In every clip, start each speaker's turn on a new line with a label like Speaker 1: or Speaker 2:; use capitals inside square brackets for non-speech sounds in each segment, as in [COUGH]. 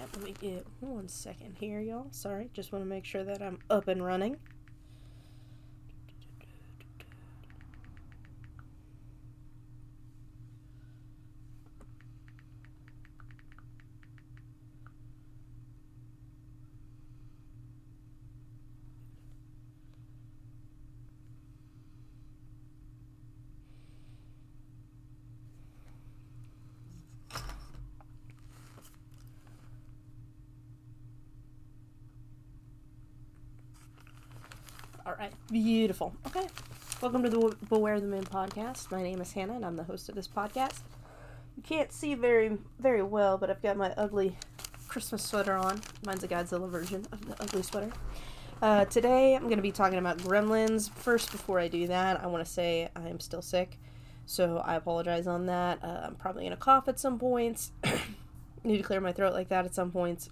Speaker 1: Let me get one second here, y'all. Sorry, just want to make sure that I'm up and running. All right, beautiful. Okay, welcome to the Beware the Moon podcast. My name is Hannah, and I'm the host of this podcast. You can't see very, very well, but I've got my ugly Christmas sweater on. Mine's a Godzilla version of the ugly sweater. Uh, today, I'm going to be talking about Gremlins. First, before I do that, I want to say I am still sick, so I apologize on that. Uh, I'm probably going to cough at some points. [COUGHS] Need to clear my throat like that at some points.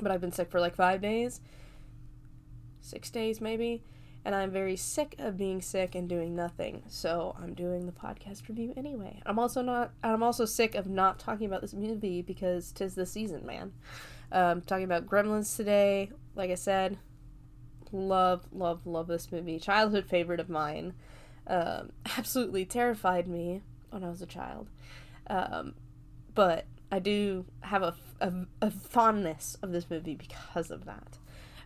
Speaker 1: But I've been sick for like five days six days maybe, and I'm very sick of being sick and doing nothing. So I'm doing the podcast review anyway. I'm also not. I'm also sick of not talking about this movie because tis the season, man. Um, talking about Gremlins today. Like I said, love, love, love this movie. Childhood favorite of mine. Um, absolutely terrified me when I was a child. Um, but I do have a, a, a, fondness of this movie because of that.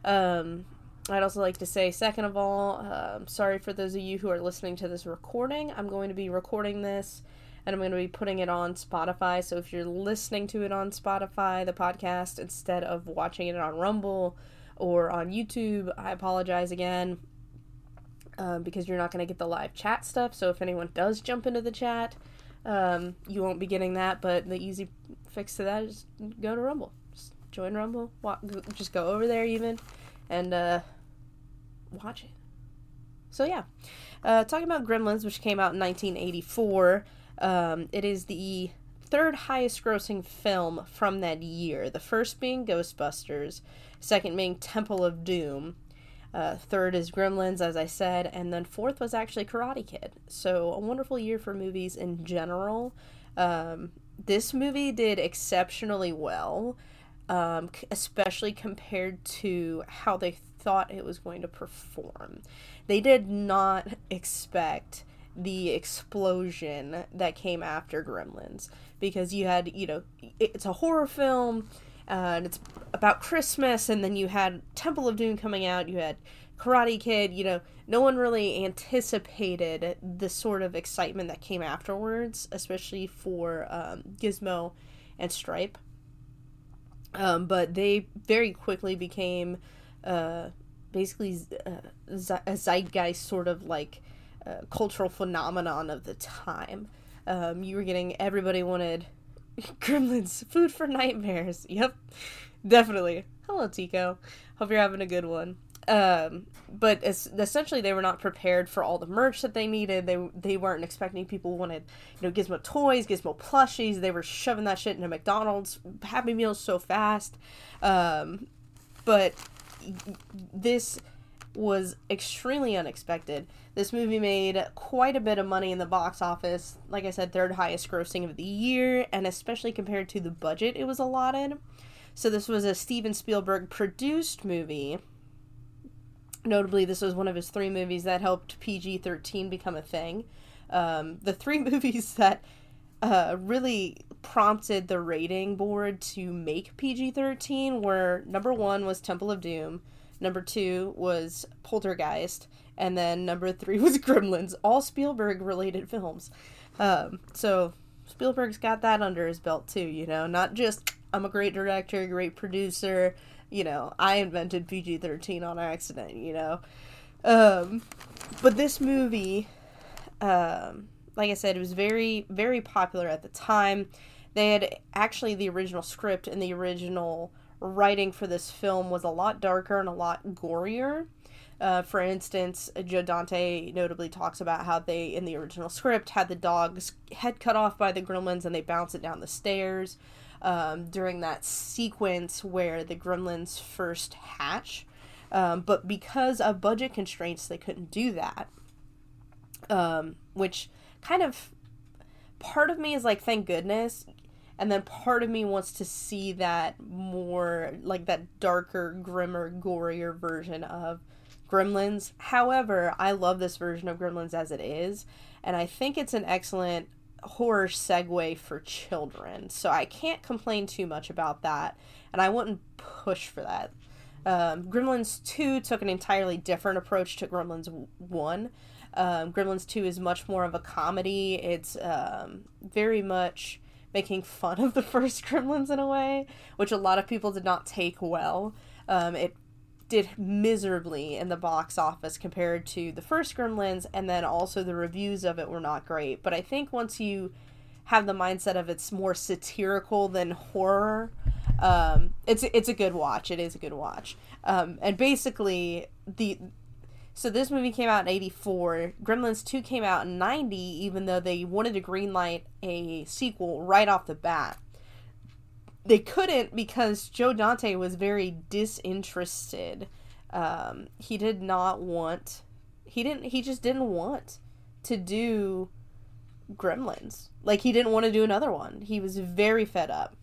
Speaker 1: Um, I'd also like to say, second of all, uh, sorry for those of you who are listening to this recording. I'm going to be recording this and I'm going to be putting it on Spotify. So if you're listening to it on Spotify, the podcast, instead of watching it on Rumble or on YouTube, I apologize again um, because you're not going to get the live chat stuff. So if anyone does jump into the chat, um, you won't be getting that. But the easy fix to that is go to Rumble. Just join Rumble. Walk, just go over there even and uh, watch it. So yeah, uh, talking about Gremlins, which came out in 1984. Um, it is the third highest grossing film from that year. The first being Ghostbusters, second being Temple of Doom. Uh, third is Gremlins, as I said, and then fourth was actually Karate Kid. So a wonderful year for movies in general. Um, this movie did exceptionally well um, especially compared to how they thought it was going to perform. They did not [LAUGHS] expect the explosion that came after Gremlins because you had, you know, it's a horror film uh, and it's about Christmas, and then you had Temple of Doom coming out, you had Karate Kid, you know, no one really anticipated the sort of excitement that came afterwards, especially for um, Gizmo and Stripe. Um, but they very quickly became basically uh, a zeitgeist sort of like uh, cultural phenomenon of the time. Um, you were getting everybody wanted [LAUGHS] Gremlins food for nightmares. Yep, definitely. Hello, Tico. Hope you're having a good one. Um, but essentially, they were not prepared for all the merch that they needed. They they weren't expecting people wanted, you know, Gizmo toys, Gizmo plushies. They were shoving that shit into McDonald's Happy Meals so fast. Um, but this was extremely unexpected. This movie made quite a bit of money in the box office. Like I said, third highest grossing of the year, and especially compared to the budget it was allotted. So this was a Steven Spielberg produced movie Notably, this was one of his three movies that helped PG 13 become a thing. Um, the three [LAUGHS] movies that uh, really prompted the rating board to make PG 13 where number one was Temple of Doom, number two was Poltergeist, and then number three [LAUGHS] was Gremlins, all Spielberg related films. Um, so Spielberg's got that under his belt too, you know, not just I'm a great director, great producer, you know, I invented PG 13 on accident, you know. Um, but this movie, um, like I said, it was very, very popular at the time. They had actually the original script and the original writing for this film was a lot darker and a lot gorier. Uh, for instance, Joe Dante notably talks about how they, in the original script, had the dog's head cut off by the gremlins and they bounce it down the stairs um, during that sequence where the gremlins first hatch. Um, but because of budget constraints, they couldn't do that. Um, which kind of part of me is like, thank goodness. and then part of me wants to see that more like that darker, grimmer, gorier version of Gremlins. However, I love this version of Gremlins as it is, and I think it's an excellent horror segue for children. So I can't complain too much about that, and I wouldn't push for that. Um, Gremlins 2 took an entirely different approach to Gremlins 1. Um, Gremlins 2 is much more of a comedy. It's um, very much making fun of the [LAUGHS] first Gremlins in a way, which a lot of people did not take well. Um, it did miserably in the box office compared to the first Gremlins, and then also the reviews of it were not great. But I think once you have the mindset of it's more satirical than horror, um, it's it's a good watch. It is a good watch. Um, and basically the so this movie came out in 84. Gremlins 2 came out in 90, even though they wanted to greenlight a sequel right off the bat. They couldn't because Joe Dante was very disinterested. Um, he did not want, he didn't, he just didn't want to do Gremlins. Like, he didn't want to do another one. He was very fed up.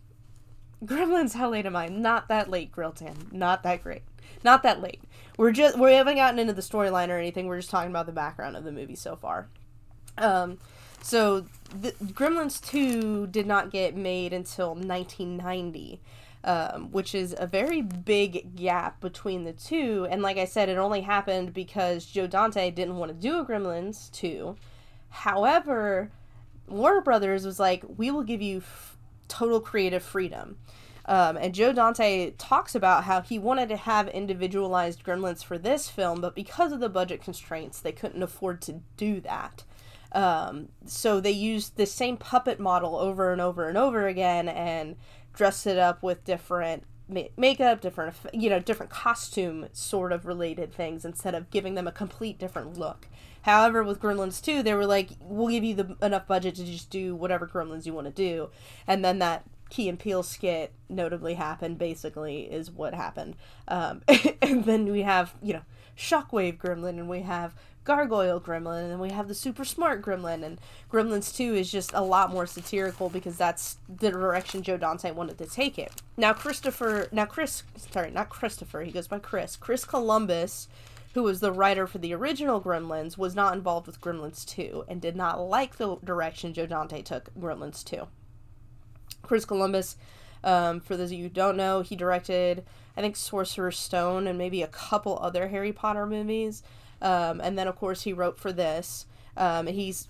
Speaker 1: Gremlins, how late am I? Not that late, Grilltan. Not that great. Not that late. We're just we haven't gotten into the storyline or anything. We're just talking about the background of the movie so far. Um, so the, Gremlins two did not get made until 1990. Um, which is a very big gap between the two. And like I said, it only happened because Joe Dante didn't want to do a Gremlins 2. However, Warner Brothers was like, we will give you f- total creative freedom. Um, and Joe Dante talks about how he wanted to have individualized gremlins for this film, but because of the budget constraints, they couldn't afford to do that. Um, so they used the same puppet model over and over and over again and dressed it up with different ma- makeup, different, you know, different costume sort of related things instead of giving them a complete different look. However, with Gremlins 2, they were like, we'll give you the, enough budget to just do whatever Gremlins you want to do. And then that Key and Peele skit notably happened, basically, is what happened. Um, [LAUGHS] and then we have, you know, Shockwave Gremlin, and we have Gargoyle Gremlin, and we have the Super Smart Gremlin, and Gremlins 2 is just a lot more satirical because that's the direction Joe Dante wanted to take it. Now, Christopher, now Chris, sorry, not Christopher, he goes by Chris. Chris Columbus, who was the writer for the original Gremlins, was not involved with Gremlins 2 and did not like the direction Joe Dante took Gremlins 2. Chris Columbus, um, for those of you who don't know, he directed, I think, Sorcerer's Stone and maybe a couple other Harry Potter movies. Um, and then, of course, he wrote for this. Um, and he's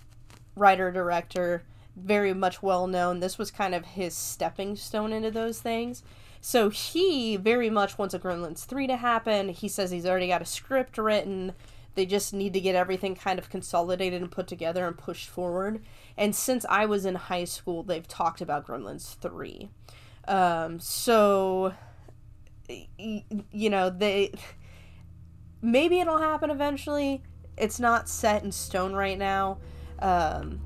Speaker 1: writer, director, very much well known. This was kind of his stepping stone into those things. So he very much wants a Gremlins 3 to happen. He says he's already got a script written. They just need to get everything kind of consolidated and put together and pushed forward. And since I was in high school, they've talked about Gremlins 3. Um, so, you know, they. Maybe it'll happen eventually. It's not set in stone right now. Um,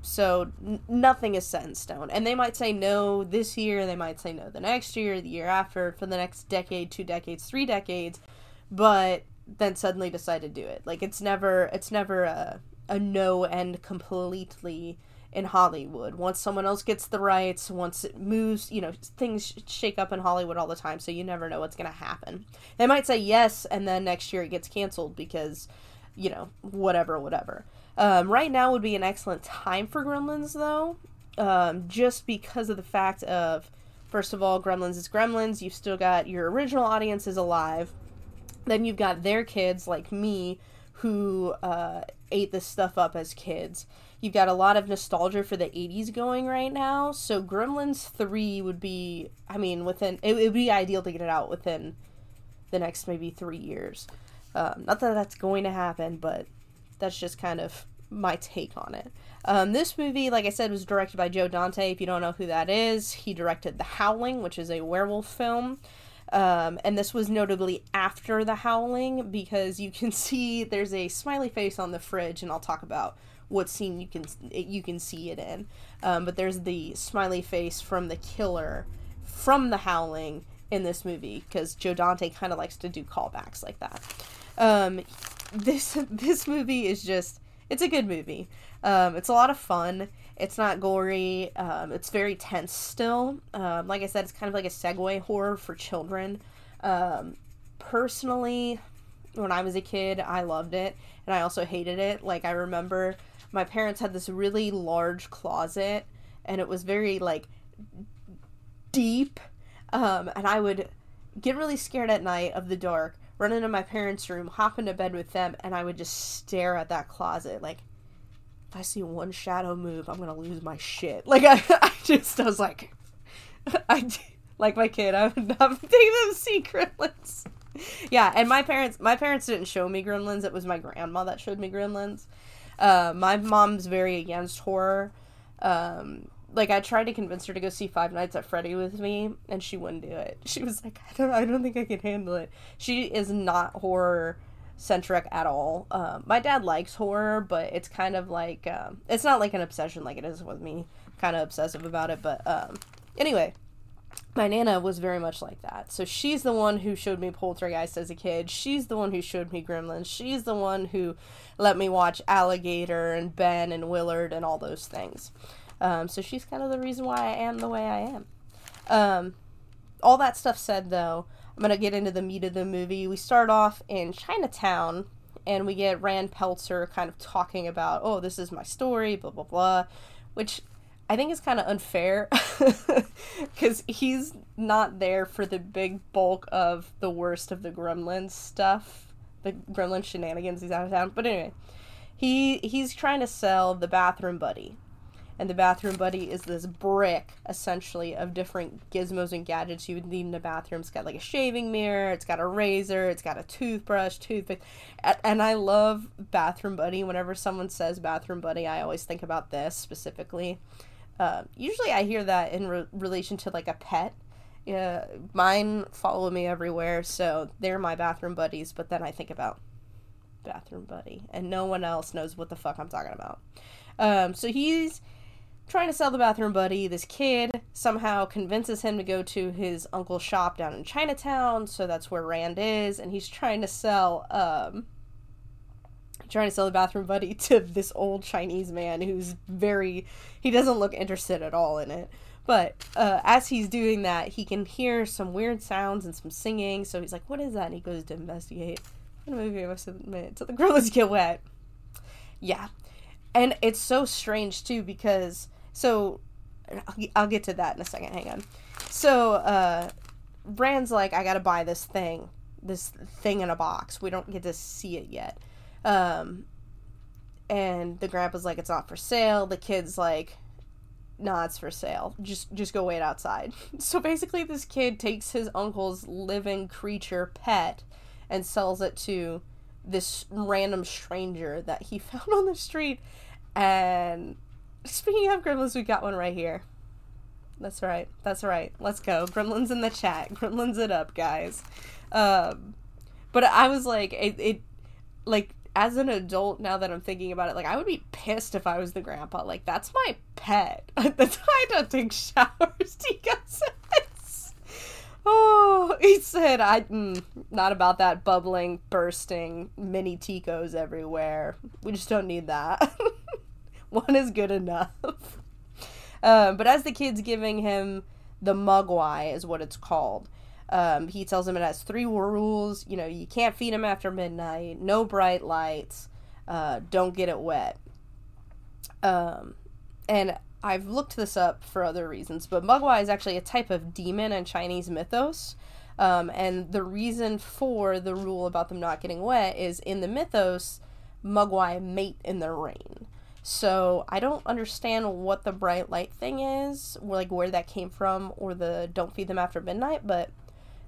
Speaker 1: so n- nothing is set in stone. And they might say no this year, they might say no the next year, the year after, for the next decade, two decades, three decades, but then suddenly decide to do it. Like it's never it's never a a no end completely in Hollywood. Once someone else gets the rights, once it moves, you know, things shake up in Hollywood all the time, so you never know what's going to happen. They might say yes, and then next year it gets canceled because, you know, whatever, whatever. Um, right now would be an excellent time for Gremlins, though, um, just because of the fact of, first of all, Gremlins is Gremlins. You've still got your original audience is alive. Then you've got their kids, like me, who uh, ate this stuff up as kids. You've got a lot of nostalgia for the 80s going right now. So Gremlins 3 would be, I mean, within, it, would be ideal to get it out within the next maybe three years. Um, not that that's going to happen, but that's just kind of my take on it. Um, this movie, like I said, was directed by Joe Dante. If you don't know who that is, he directed The Howling, which is a werewolf film. Um, and this was notably after the howling because you can [LAUGHS] see there's a smiley face on the fridge, and I'll talk about what scene you can you can see it in. Um, but there's the smiley face from the killer from the howling in this movie because Joe Dante kind of likes to do callbacks like that. Um, this [LAUGHS] this movie is just it's a good movie. Um, it's a lot of fun It's not gory. Um, it's very tense still. Um, like I said, it's kind of like a segue horror for children. Um, personally, when I was a kid, I loved it, and I also hated it. Like I remember my parents had this really large closet, and it was very like deep, um, and I would get really scared at night of the dark, run into my parents' room, hop into bed with them, and I would just stare at that closet like if I see one shadow move, I'm gonna lose my shit. Like [LAUGHS] I, I just I was like, [LAUGHS] I like my kid. I would not [LAUGHS] take them see gremlins. Yeah, and my parents, my parents didn't show me gremlins. It was my grandma that showed me gremlins. Uh, my mom's very against horror. Um, like I tried to convince her to go see Five Nights at Freddy with me, and she wouldn't do it. She was like, I don't, I don't think I can handle it. She is not horror centric at all. Um, my dad likes horror, but it's kind of like um, it's not like an obsession like it is with me. Kind of obsessive about it, but um, anyway, my nana was very much like that. So she's the one who showed me Poltergeist as a kid. She's the one who showed me Gremlins. She's the one who let me watch Alligator and Ben and Willard and all those things. Um, so she's kind of the reason why I am the way I am. All that stuff said, though, I'm going to get into the meat of the movie. We start off in Chinatown and we get Rand Peltzer kind of talking about, oh, this is my story, blah, blah, blah, which I think is kind of unfair [LAUGHS] because he's not there for the big bulk of the worst of the gremlin stuff, the gremlin shenanigans he's out of town. But anyway, he he's trying to sell the bathroom buddy and the bathroom buddy is this brick essentially of different gizmos and gadgets you would need in a bathroom. It's got like a shaving mirror, it's got a razor, it's got a toothbrush, toothpick, and I love bathroom buddy. Whenever someone says bathroom buddy, I always think about this specifically. Uh, usually, I hear that in re- relation to like a pet. Yeah, mine follow me everywhere, so they're my bathroom buddies. But then I think about bathroom buddy, and no one else knows what the fuck I'm talking about. Um, so he's trying to sell the bathroom buddy. This kid somehow convinces him to go to his uncle's shop down in Chinatown, so that's where Rand is, and he's trying to sell um trying to sell the bathroom buddy [LAUGHS] to this old Chinese man who's very he doesn't look interested at all in it. But uh, as he's doing that, he can hear some weird sounds and some singing. So he's like, "What is that?" And he goes to investigate. I'm gonna move here a minute till the gremlins get wet. Yeah, and it's so strange too because so I'll get to that in a second. Hang on. So uh, Rand's like, I gotta buy this thing, this thing in a box. We don't get to see it yet. Um, and the grandpa's like, it's not for sale. The kid's like, nah, it's for sale. Just just go wait outside. [LAUGHS] So basically, this kid takes his uncle's living creature pet and sells it to this random stranger that he [LAUGHS] found on the street and Speaking of gremlins, we got one right here. That's right. That's right. Let's go. Gremlins in the chat. [LAUGHS] Gremlins it up, guys. Um, but I was like, it, it, like, as an adult, now that I'm thinking about it, like, I would be pissed if I was the grandpa. Like, that's my pet. [LAUGHS] that's why I don't take showers. [LAUGHS] Tico says. Oh, he said, I, mm, not about that bubbling, bursting mini Ticos everywhere. We just don't need that. [LAUGHS] One is good enough. um, but as the kid's giving him the mugwai, is what it's called. Um, he tells him it has three rules. You know, you can't feed him after midnight. No bright lights. Uh, don't get it wet. Um, and I've looked this up for other reasons, but mugwai is actually a type of demon in Chinese mythos. Um, and the reason for the rule about them not getting wet is in the mythos, mugwai mate in the rain. So I don't understand what the bright light thing is, like where that came from, or the don't feed them after midnight. But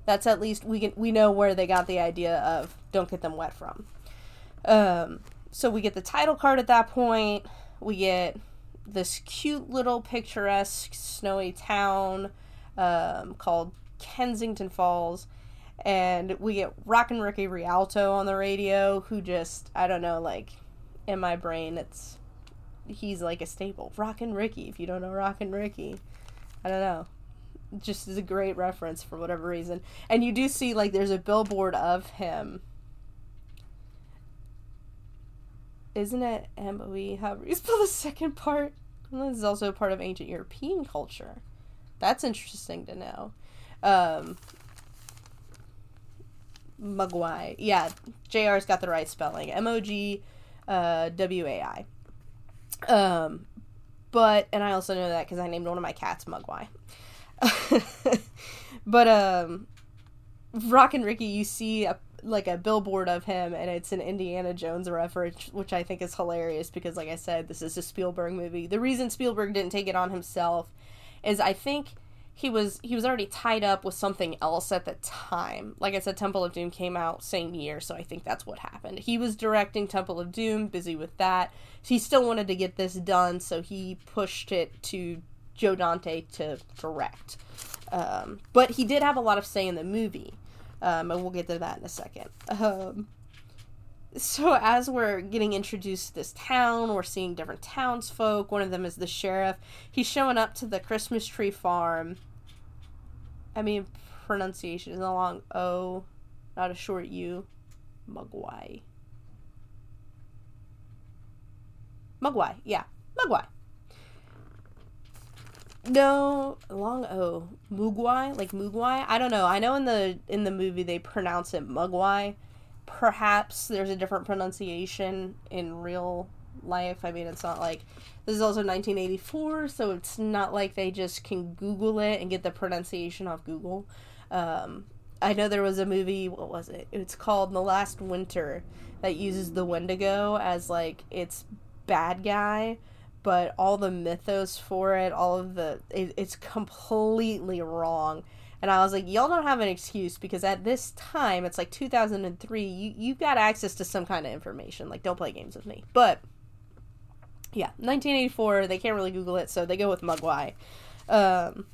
Speaker 1: that's at least we we know where they got the idea of don't get them wet from. Um, so we get the title card at that point. We get this cute little picturesque snowy town um, called Kensington Falls. And we get Rockin' Ricky Rialto on the radio, who just, I don't know, like, in my brain, it's he's like a staple. Rockin' Ricky, if you don't know Rockin' Ricky. I don't know. Just is a great reference for whatever reason. And you do see like there's a billboard of him. Isn't it M O E? However you spell the second part. This is also part of ancient European culture. That's interesting to know. Um, Mogwai. Yeah, JR's got the right spelling. M O G uh, W A I. Um, but, and I also know that because I named one of my cats Mugwai. [LAUGHS] but, um, Rockin' Ricky, you see a, like a billboard of him, and it's an Indiana Jones reference, which I think is hilarious because, like I said, this is a Spielberg movie. The reason Spielberg didn't take it on himself is I think he was he was already tied up with something else at the time. Like I said, Temple of Doom came out same year, so I think that's what happened. He was directing Temple of Doom, busy with that. He still wanted to get this done, so he pushed it to Joe Dante to direct. Um, but he did have a lot of say in the movie, um, and we'll get to that in a second. Um, so as we're getting introduced to this town, we're seeing different townsfolk. One of them is the sheriff. He's showing up to the Christmas tree farm I mean, pronunciation is a long O, not a short U. Mugwai. Mugwai, yeah. Mugwai. No, long O. Mugwai, like Mugwai. I don't know. I know in the in the movie they pronounce it Mugwai. Perhaps there's a different pronunciation in real life. I mean, it's not like this is also 1984, so it's not like they just can Google it and get the pronunciation off Google. Um, I know there was a movie. What was it? It's called The Last Winter that uses the Wendigo as like its bad guy, but all the mythos for it, all of the it, it's completely wrong. And I was like, y'all don't have an excuse because at this time, it's like 2003, you, you've got access to some kind of information. Like, don't play games with me. But yeah, 1984. They can't really Google it, so they go with Mugwai. Um,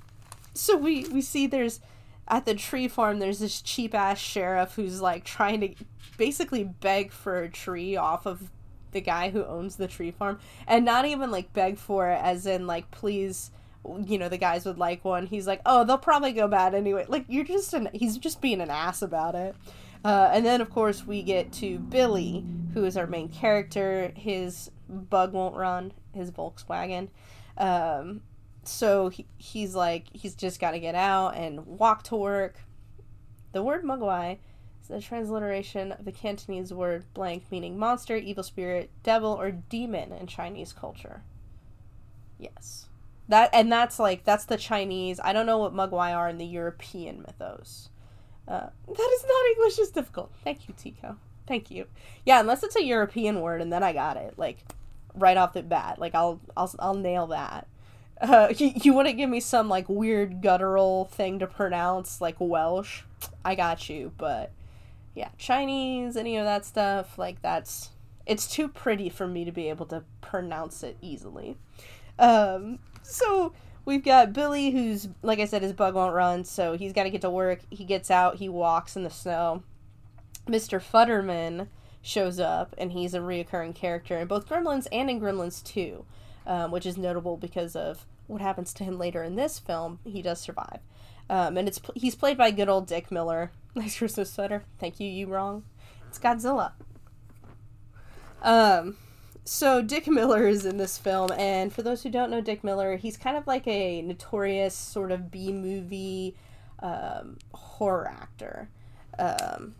Speaker 1: so we we see there's at the tree farm. There's this cheap ass sheriff who's like trying to basically beg for a tree off of the guy who owns the tree farm, and not even like beg for it, as in like please. You know the guys would like one. He's like, oh, they'll probably go bad anyway. Like you're just an he's just being an ass about it. Uh, and then, of course, we get to Billy, who is our main character. His bug won't run, his Volkswagen. Um, so he, he's like, he's just got to get out and walk to work. The word Mugwai is a transliteration of the Cantonese word blank, meaning monster, evil spirit, devil, or demon in Chinese culture. Yes. That and that's like that's the Chinese. I don't know what Mugwai are in the European mythos. Uh, that is not English is difficult. Thank you, Tico. Thank you. Yeah, unless it's a European word, and then I got it like right off the bat. Like I'll I'll I'll nail that. Uh, [LAUGHS] you, you to give me some like weird guttural thing to pronounce like Welsh? I got you, but yeah, Chinese, any of that stuff, like that's it's too pretty for me to be able to pronounce it easily. Um, so we've got Billy, who's like I said, his bug won't run, so he's got to get to work. He gets out, he walks in the snow. Mr. Futterman shows up, and he's a reoccurring character in both Gremlins and in Gremlins 2, um, which is notable because of what happens to him later in this film. He does survive. Um, and it's he's played by good old Dick Miller. [LAUGHS] Nice Christmas sweater. Thank you, you wrong. It's Godzilla. Um, so Dick Miller is in this film, and for those who don't know Dick Miller, he's kind of like a notorious sort of B movie um, horror actor. Um,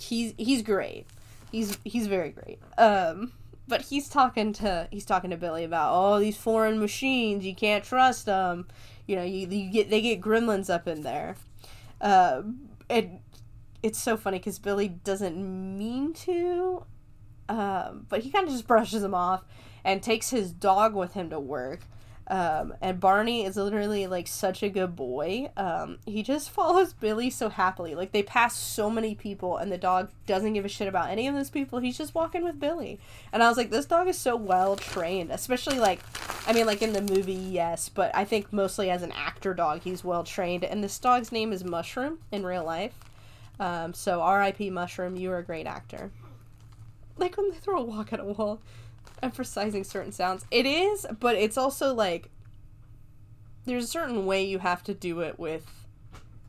Speaker 1: he's he's great. He's he's very great. Um, but he's talking to he's talking to Billy about oh these foreign machines you can't trust them. You know you, you get they get gremlins up in there. Uh, and it's so funny because Billy doesn't mean to, um, but he kind of just brushes him off and takes his dog with him to work. Um, and Barney is literally like such a good boy. Um, he just [LAUGHS] follows Billy so happily. Like they pass so many people, and the dog doesn't give a shit about any of those people. He's just walking with Billy. And I was like, this dog is so well trained, especially like, I mean, like in the movie, yes, but I think mostly as an actor dog, he's well trained. And this dog's name is Mushroom in real life. Um, so R.I.P. Mushroom, you are a great actor. Like when they throw a walk at a wall emphasizing certain sounds. It is, but it's also like there's a certain way you have to do it with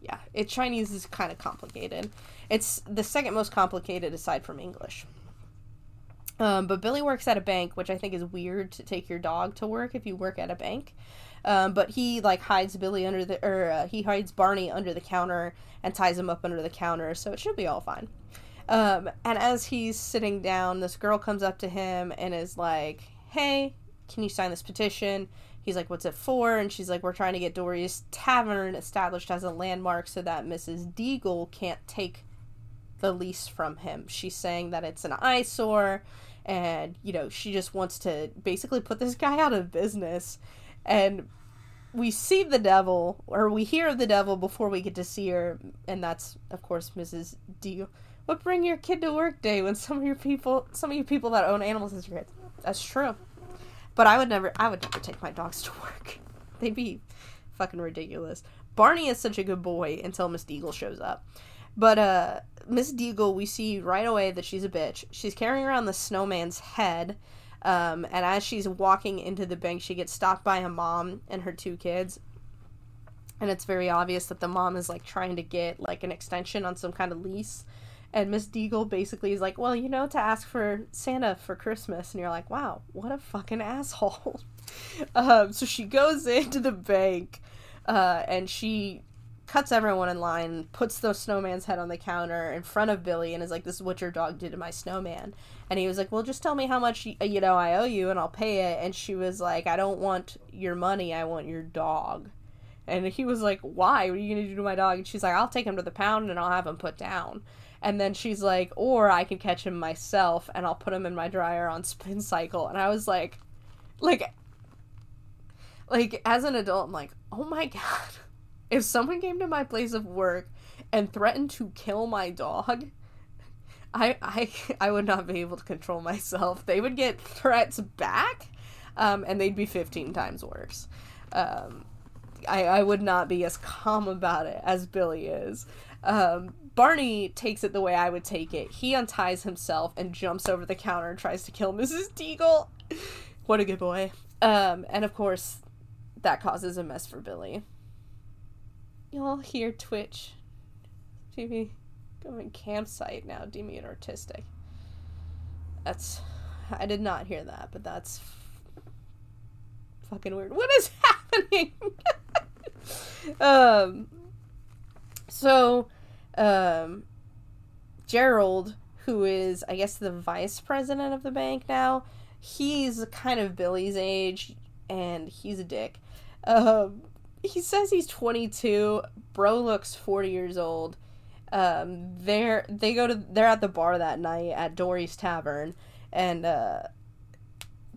Speaker 1: yeah, it Chinese is kind of complicated. It's the second most complicated aside from English. Um, but Billy works at a bank, which I think is weird to take your dog to work if you work at a bank. Um, but he like hides Billy under the or uh, he hides Barney under the counter and ties him up under the counter, so it should be all fine. Um, and as he's sitting down, this girl comes up to him and is like, "Hey, can you sign this petition?" He's like, "What's it for?" And she's like, "We're trying to get Dory's Tavern established as a landmark so that Mrs. Deagle can't take the lease from him. She's saying that it's an eyesore." And, you know, she just wants to basically put this [LAUGHS] guy out of business and we see the devil or we hear of the devil before we get to see her and that's of course mrs d but bring your kid to work day when some of your people some of you people that own animals as your kids. That's true. But i would never i would never take my dogs to work. [LAUGHS] They'd be fucking ridiculous. Barney is such a good boy until miss deagle shows up. But uh miss deagle we see right away that she's a bitch. She's carrying around the snowman's head um, and as she's walking into the bank, she gets stopped by a mom and her two kids. And it's very obvious that the mom is like trying to get like an extension on some kind of lease. And Miss Deagle basically is like, well, you know, to ask for Santa for Christmas. And you're like, wow, what a fucking asshole. [LAUGHS] um, so she goes [LAUGHS] into the bank uh, and she cuts everyone in line, puts the snowman's head on the counter in front of Billy, and is like, "This is what your dog did to my snowman." And he was like, "Well, just tell me how much you know I owe you, and I'll pay it." And she was like, "I don't want your money. I want your dog." And he was like, "Why? What are you gonna do to my dog?" And she's like, "I'll take him to the pound and I'll have him put down." And then she's like, "Or I can catch him myself and I'll put him in my dryer on spin cycle." And I was like, like, like as an adult, I'm like, "Oh my god." [LAUGHS] if someone came to my place of work and threatened to kill my dog, I I I would not be able to control myself. They would get threats back, um, and they'd be fifteen times worse. Um, I I would not be as calm about it as Billy is. Um, Barney takes it the way I would take it. He unties himself and jumps over the counter and tries to kill Mrs. Deagle. what a good boy. Um, and of course, that causes a mess for Billy. You'll hear Twitch TV going campsite now, deeming it artistic. That's. I did not hear that, but that's fucking weird. What is [LAUGHS] happening? [LAUGHS] um. So, um, Gerald, who is, I guess, the vice president of the bank now, he's kind of Billy's age, and he's a dick. Um, he says he's 22. Bro looks 40 years old. Um, they're they go to they're at the bar that night at Dory's Tavern, and uh,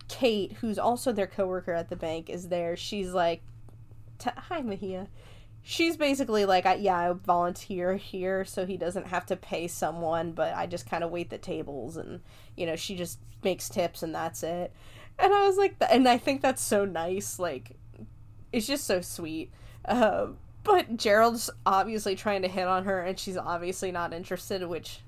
Speaker 1: Kate, who's also their coworker at the bank, is there. She's like, "Hi, Mahia." She's basically like, "Yeah, I volunteer here, so he doesn't have to pay someone, but I just kind of wait the tables, and you know, she just makes tips, and that's it." And I was like, and I think that's so nice, like it's just so sweet. Uh, but Gerald's obviously trying to hit on her, and she's obviously not interested. Which,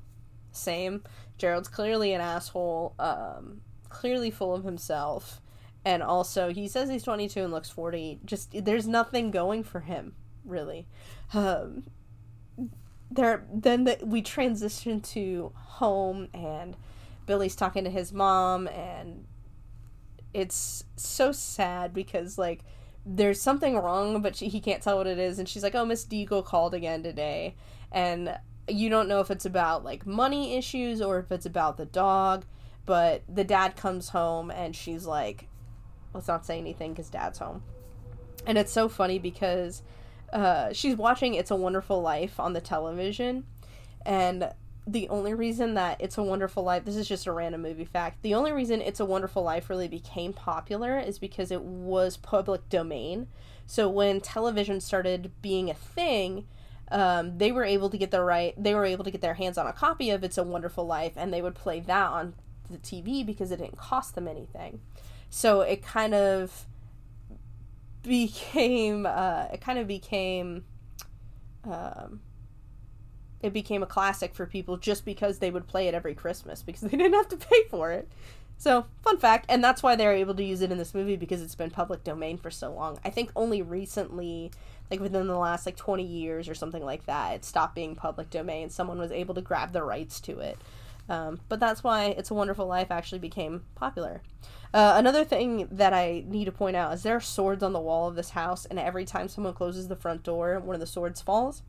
Speaker 1: same. Gerald's clearly an asshole. Um, clearly full of himself, and also he says he's twenty two and looks forty. Just there's nothing going for him really. Um, there then the, we transition to home and Billy's talking to his mom and it's so sad because like there's something wrong, but she, he can't tell what it is. And she's like, oh, Miss Deagle called again today. And you don't know if it's about like money issues or if it's about the dog. But the dad comes home and she's like, let's not say anything because dad's home. And it's so funny because uh, she's watching It's a Wonderful Life on the television. And the only reason that It's a Wonderful Life, this is just a random movie fact, the only reason It's a Wonderful Life really became popular is because it was public domain. So when television started being a thing, um, they were able to get the right, they were able to get their hands on a copy of It's a Wonderful Life and they would play that on the TV because it didn't cost them anything. So it kind of became, uh, it kind of became, um, it became a classic for people just because they would play it every Christmas because they [LAUGHS] didn't have to pay for it. So, fun fact, and that's why they're able to use it in this movie because it's been public domain for so long. I think only recently, like within the last like 20 years or something like that, it stopped being public domain. Someone was able to grab the rights to it. Um, but that's why It's a Wonderful Life actually became popular. Uh, another thing that I need to point out is there are swords on the wall of this house, and every time someone closes the front door, one of the swords falls.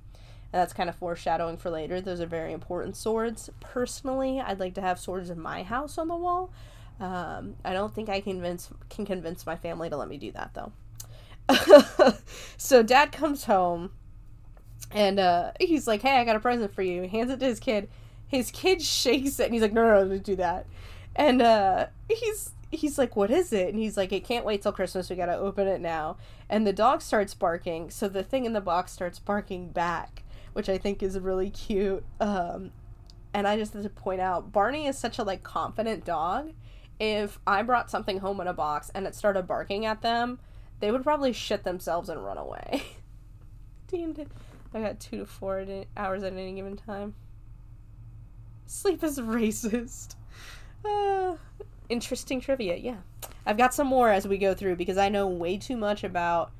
Speaker 1: And that's kind of foreshadowing for later. Those are very important swords. Personally, I'd like to have swords in my house on the wall. Um, I don't think I convince can convince my family to let me do that though. [LAUGHS] so dad comes home and uh, he's like, "Hey, I got a present for you." He hands it to his kid. His kid shakes it and he's like, "No, no, no, don't do that." And uh, he's he's like, "What is it?" And he's like, "It can't wait till Christmas. We gotta open it now." And the dog starts barking, so the thing in the box starts barking back, which I think is really cute. Um, and I just have to point out, Barney is such a like confident dog. If I brought something home in a box and it started barking at them, they would probably shit themselves and run away. [LAUGHS] Damn I got two to four hours at any given time. Sleep is racist. Uh, interesting trivia, yeah. I've got some more as we go through because I know way too much about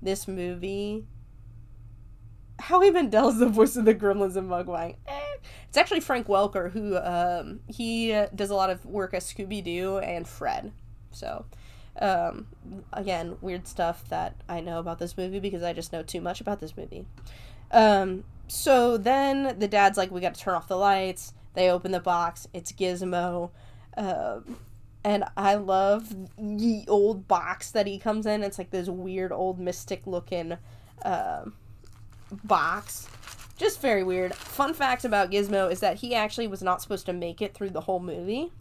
Speaker 1: this movie. Howie Mandel's the voice of the Gremlins and Mugwai. Eh. It's actually Frank Welker who um, he does a lot of work as Scooby Doo and Fred. So, um, again, weird stuff that I know about this movie because I just know too much about this movie. Um, so then the dad's like, we got to turn off the lights. They open the box. It's Gizmo. Um, and I love the old box that he comes in. It's like this weird old mystic looking uh, box. Just very weird. Fun fact about Gizmo is that he actually was not supposed to make it through the whole movie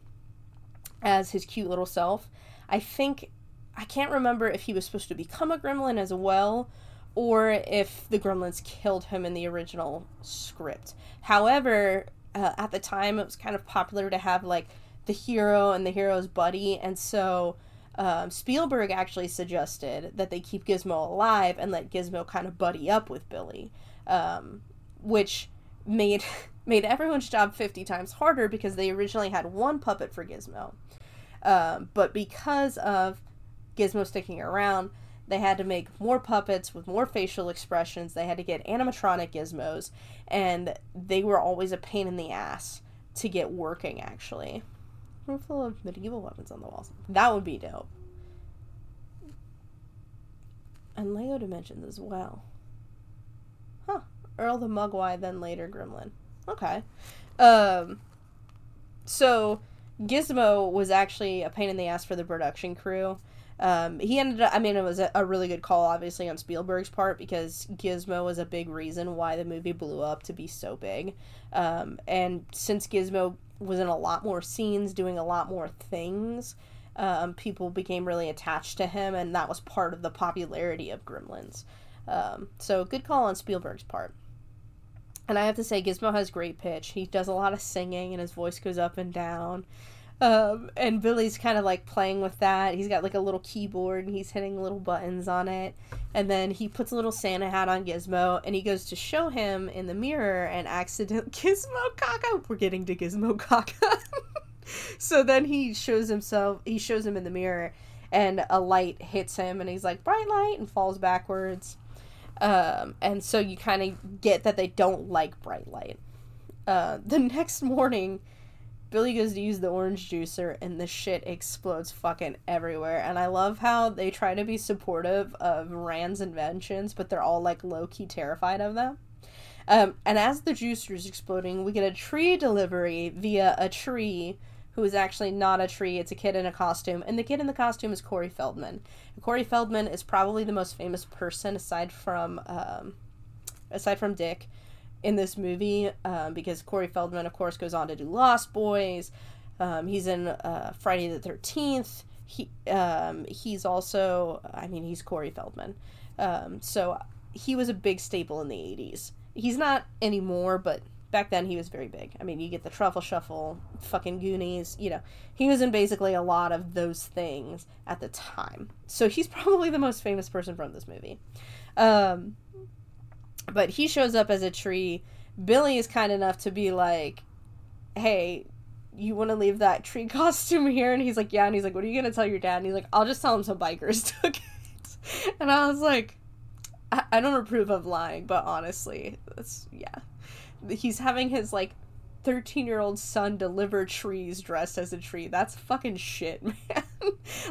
Speaker 1: as his cute little self. I think I can't remember if he was supposed to become a gremlin as well or if the gremlins killed him in the original script. However, uh, at the time it was kind of popular to have like the hero and the hero's buddy, and so um, Spielberg actually suggested that they keep Gizmo alive and let Gizmo kind of buddy up with Billy, um, which made [LAUGHS] made everyone's job 50 times harder because they originally had one puppet for Gizmo. Um, but because of Gizmo sticking around, they had to make more puppets with more facial expressions. They had to get animatronic gizmos, and they were always a pain in the ass to get working, actually. Room full of medieval weapons on the walls. That would be dope. And Lego Dimensions as well. Huh. Earl the Mugwai, then later Gremlin. Okay. Um, so, Gizmo was actually a pain in the ass for the production crew. Um, he ended up, I mean, it was a, a, really good call, obviously, on Spielberg's part because Gizmo was a big reason why the movie blew up to be so big. Um, and since Gizmo was in a lot more scenes, doing a lot more things, um, people became really attached to him, and that was part of the popularity of Gremlins. Um, so, good call on Spielberg's part. And I have to say, Gizmo has great pitch. He does a lot of singing, and his voice goes up and down. Um, and Billy's kind of like playing with that. He's got like a little keyboard and he's hitting little buttons on it. And then he puts a little Santa hat on Gizmo and he goes to show him in the mirror and accident [LAUGHS] Gizmo Caca. We're getting to Gizmo Caca. [LAUGHS] so then he shows himself, he shows him in the mirror and a light hits him and he's like, bright light, and falls backwards. Um, and so you kind of get that they don't like bright light. Uh, the [LAUGHS] next morning, Billy goes to use the orange juicer and the shit explodes fucking everywhere. And I love how they try to be supportive of Rand's inventions, but they're all like low key terrified of them. Um, and as the juicer is exploding, we get a tree delivery via a tree who is actually not a tree, it's a kid in a costume. And the kid in the costume is Corey Feldman. And Corey Feldman is probably the most famous person aside from um, aside from Dick in this movie um, because Corey Feldman, of course, goes on to do Lost Boys. Um, he's in uh, Friday the Thirteenth. He um, he's also, I mean, he's Corey Feldman. Um, so he was a big staple in the '80s. He's not anymore, but back then he was very big. I mean, you get the Truffle Shuffle, fucking Goonies. You know, he was in basically a lot of those things at the time. So he's [LAUGHS] probably the most famous person from this movie. Um, but he shows up as a tree. Billy is kind enough to be like, hey, you want to leave that tree [LAUGHS] costume here? And he's like, yeah. And he's like, what are you going to tell your dad? And he's like, I'll just tell him some bikers [LAUGHS] took it. And I was like, I, I don't approve of lying, but honestly, that's, yeah. He's having his, like, 13 year old son deliver trees dressed as a tree. That's fucking shit, [LAUGHS] man.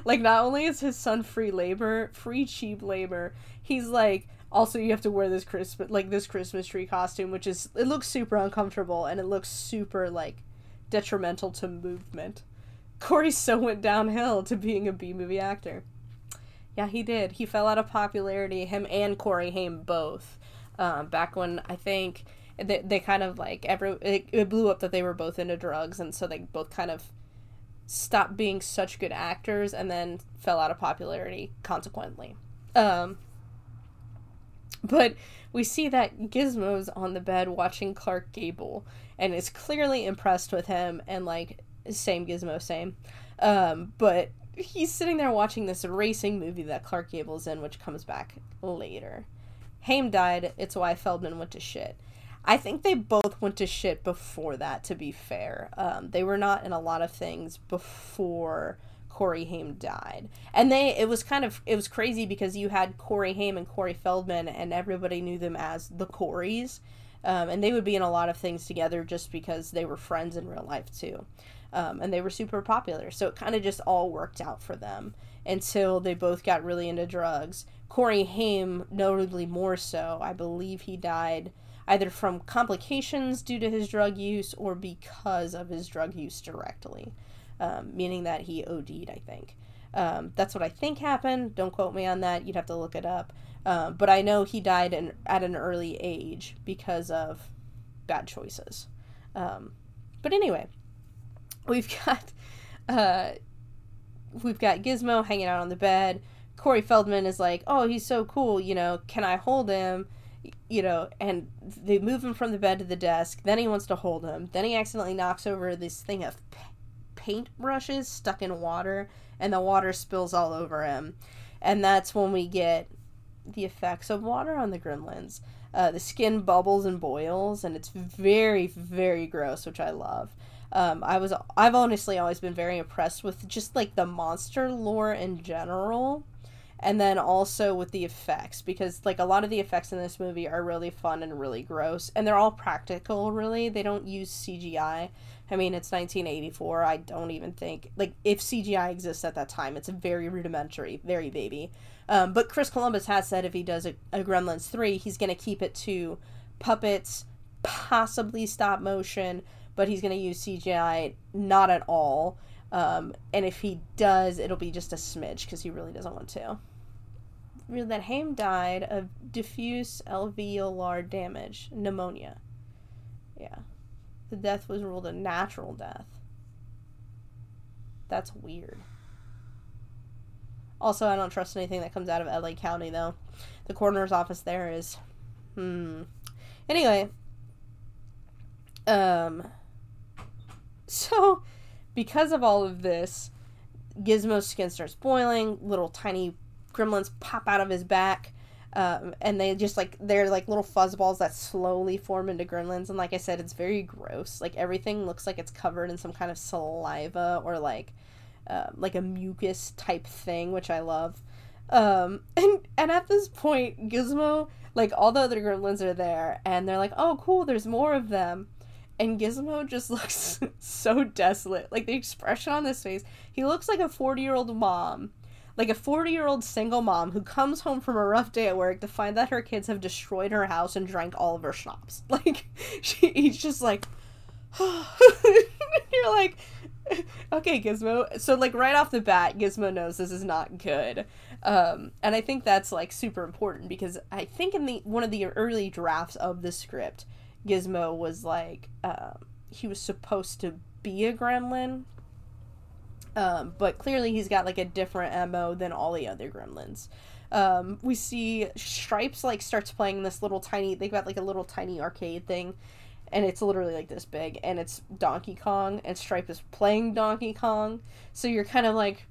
Speaker 1: like, not only is his son free labor, free cheap labor, he's like, also you have to wear this Christmas, like, this Christmas tree costume, which is, it looks super uncomfortable and it looks super, like, detrimental to movement. [LAUGHS] Corey so went downhill to being a B movie actor. Yeah, he did. He fell out of popularity, him and Corey Haim both. Um, back when I think they, they kind of like every it, it blew up that they were both into drugs and so they both kind of stopped being such good actors and then fell out of popularity consequently um but we see that gizmo's on the bed watching clark gable and is clearly impressed with him and like same gizmo same. Um but he's sitting there watching this racing movie that clark gable's in which comes back later. Haim died. It's why feldman went to shit. I think they both went to shit before that, to be fair. Um, they were not in a lot of things before Corey Haim died. And they it was kind of it was crazy because you had Corey Haim and Corey Feldman and everybody knew them as the Coreys. Um, and they would be in a lot of things together just because they were friends in real life too. Um, and they were super popular. So it kind of just all worked out for them until they both got really into drugs. Corey Haim, notably more so, I believe he died either from complications due to his drug use or because of his drug use directly, um, meaning that he OD'd, I think. Um, that's what I think happened. Don't quote me on that. You'd have to look it up. Um, but I know he died in, at an early age because of bad choices. Um, but anyway, we've [LAUGHS] got uh, we've got Gizmo hanging out on the bed. Corey Feldman is like, "Oh, he's so cool. You know, can I hold him?" you know, and they move him from the bed to the desk. Then he wants to hold him. Then he accidentally knocks over this thing of paint brushes stuck in water, and the water spills all over him. And that's when we get the effects of water on the gremlins. Uh, the skin bubbles and boils, and it's very, very gross, which I love. Um, I was, I've honestly always been very impressed with just like the monster lore in general and then also with the effects because like a lot of the effects in this movie are really fun and really gross and they're all practical really they don't use cgi i mean it's 1984 i don't even think like if cgi exists at that time it's very rudimentary very baby um, but chris columbus has said if he does a, a gremlins 3 he's going to keep it to puppets possibly stop motion but he's going to use cgi not at all um, and if he does, it'll be just a smidge because he really doesn't want to. That Haim died of diffuse alveolar damage, pneumonia. Yeah. The death was ruled a natural death. That's weird. Also, I don't trust anything that comes out of LA County, though. The coroner's office there is. Hmm. Anyway. Um. So because of all of this, Gizmo's skin starts boiling. Little tiny gremlins pop out of his back. Um, and they just like they're like little fuzzballs that slowly form into gremlins. And like i said it's very gross. Like everything looks like it's covered in some kind of saliva or like uh, like a mucus type thing which i love. Um, [LAUGHS] and and at this point gizmo like all the other gremlins are there. And they're like oh cool there's more of them. And Gizmo just [LAUGHS] looks so desolate. Like the expression on his face, he looks like a 40 year old mom, like a 40 year old single mom who comes home from a rough day at work to find that her kids have destroyed her house and drank all of her schnapps. [LAUGHS] Like, she, he's just like, [SIGHS] you're like, okay, Gizmo. So, like, right off the bat, Gizmo knows this is not good. Um, and I think that's like super important because I think in the one of the early drafts of the script, Gizmo was like uh, he was supposed to be a gremlin. Um, but clearly he's got like a different MO than all the other gremlins. Um, we see Stripes like starts playing this little tiny they've got like a little tiny arcade thing and it's literally like this big and it's Donkey Kong and Stripe is playing Donkey Kong. So you're kind of like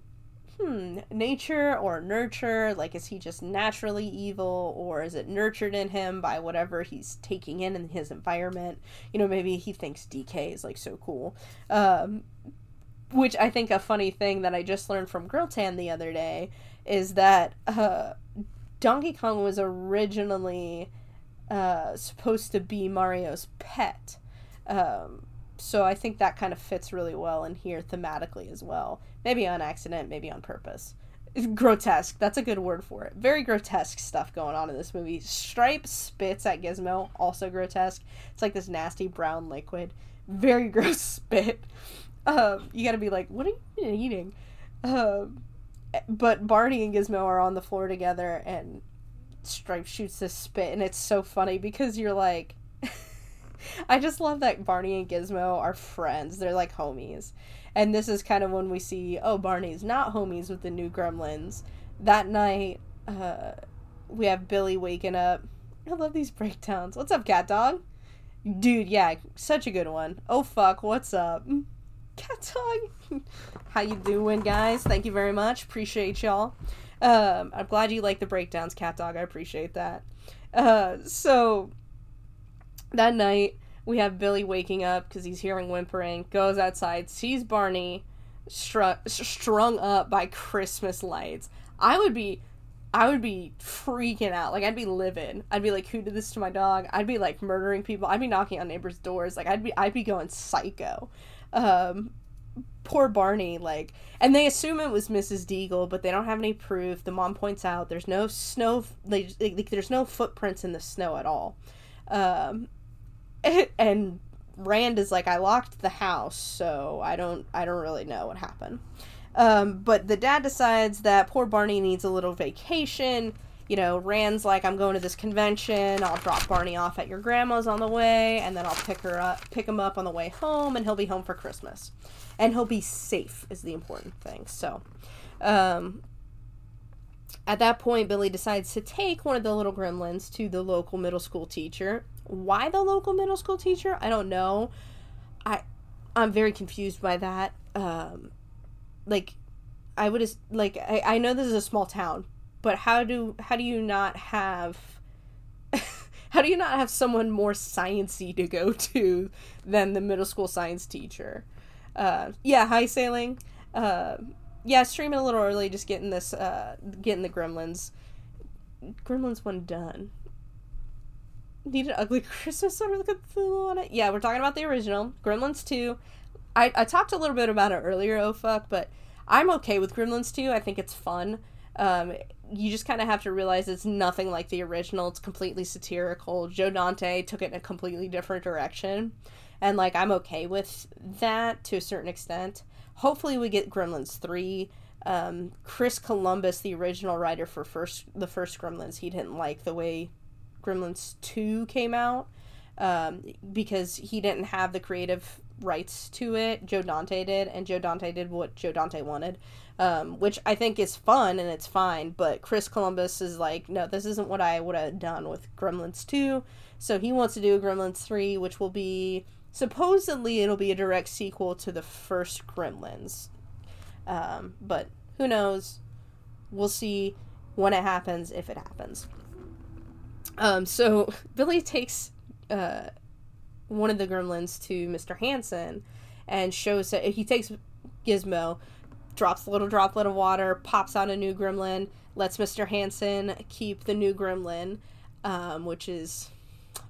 Speaker 1: hmm, nature or nurture? Like, is he just naturally evil, or is it nurtured in him by whatever he's taking in in his environment? You know, maybe he thinks DK is like so cool. Um, which I think a funny thing that I just learned from Girltan the other day is that uh, Donkey Kong was originally uh, supposed to be Mario's pet. Um, so I think that kind of fits really well in here thematically as well. Maybe on accident, maybe on purpose. Grotesque. That's a good word for it. Very grotesque stuff going on in this movie. Stripe spits at Gizmo, also grotesque. It's like this nasty brown liquid. Very [LAUGHS] gross spit. Um, you gotta be like, what are you eating? Um, but Barney and Gizmo are on the floor together, and Stripe shoots this spit, and it's so funny because you're like, [LAUGHS] I just love that Barney and Gizmo are friends. They're like homies. And this is kind of when we see, oh, Barney's not homies with the new gremlins. That night, uh, we have Billy waking up. I love these breakdowns. What's up, cat dog? Dude, yeah, such a good one. Oh fuck, what's up? Cat. [LAUGHS] How you doing, guys? Thank you very much. Appreciate y'all. Um, I'm glad you like the breakdowns, cat dog. I appreciate that. Uh, so that night we have Billy waking up because he's hearing whimpering, goes outside, sees Barney stru- strung up by Christmas lights. I would be I would be freaking out. Like I'd be livid. I'd be like, "Who did this to my dog?" I'd be like murdering people. I'd be knocking on neighbors' doors. Like I'd be I'd be going psycho. Um, poor Barney. Like, and they assume it was Mrs. Deagle, but they don't have any proof. The mom points out there's no snow. Like, like there's no footprints in the snow at all. Um, [LAUGHS] and Rand is like, I locked the house, so I don't I don't really know what happened. Um, but the dad decides that poor Barney needs a little vacation. You know, Rand's like, I'm going to this convention. I'll drop Barney off at your grandma's on the way, and then I'll pick her up, pick him up on the way home, and he'll be home for Christmas, and he'll be safe is the important thing. So, um, at that point, Billy decides to take one of the little gremlins to the local middle school teacher why the local middle school teacher? I don't know. I I'm very confused by that. Um, like, I would like I, I know this is a small town, but how do how do you not have [LAUGHS] how do you not have someone more sciency to go to than the middle school science teacher? Uh, yeah, high sailing. Uh, yeah, streaming a little early, just getting this, uh, getting the Gremlins, Gremlins one done need an ugly [LAUGHS] Christmas sweater with Cthulhu on it. Yeah, we're talking about the original Gremlins two. I I talked a little bit about it earlier. Oh fuck, but I'm okay with Gremlins two. I think it's fun. Um, you just kind of have to realize it's nothing like the original. It's completely satirical. Joe Dante took it in a completely different direction, and like I'm okay with that to a certain extent. Hopefully, we get Gremlins three. Um, Chris Columbus, the original writer for first the first Gremlins, he didn't like the way Gremlins 2 came out um, because he didn't have the creative rights to it. Joe Dante did, and Joe Dante did what Joe Dante wanted, um, which I think is fun and it's fine. But Chris Columbus is like, no, this isn't what I would have done with Gremlins 2. So he wants to do Gremlins 3, which will be supposedly it'll be a direct sequel to the first Gremlins. Um, but who knows? We'll see when it happens, if it happens. Um, so [LAUGHS] Billy takes uh, one of the gremlins to Mr. Hanson and shows that he takes Gizmo, drops a little droplet of water, pops out a new gremlin, lets Mr. Hanson keep the new gremlin, um, which is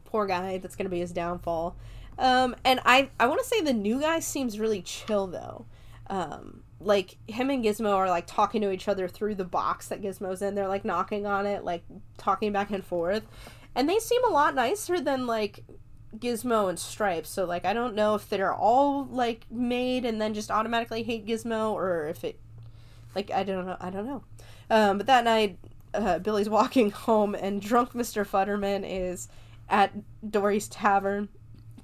Speaker 1: poor guy. That's gonna be his downfall. Um, and I I want to say the new guy seems really chill though. Um, like him and Gizmo are like talking to each other through the box that Gizmo's in. They're like knocking on it, like talking back and forth. And they seem a lot nicer than like Gizmo and Stripes. So like I don't know if they're all like made and then just automatically hate Gizmo or if it like I don't know I don't know. Um, but that night uh, Billy's [LAUGHS] walking home and drunk Mr. Futterman is at Dorry's tavern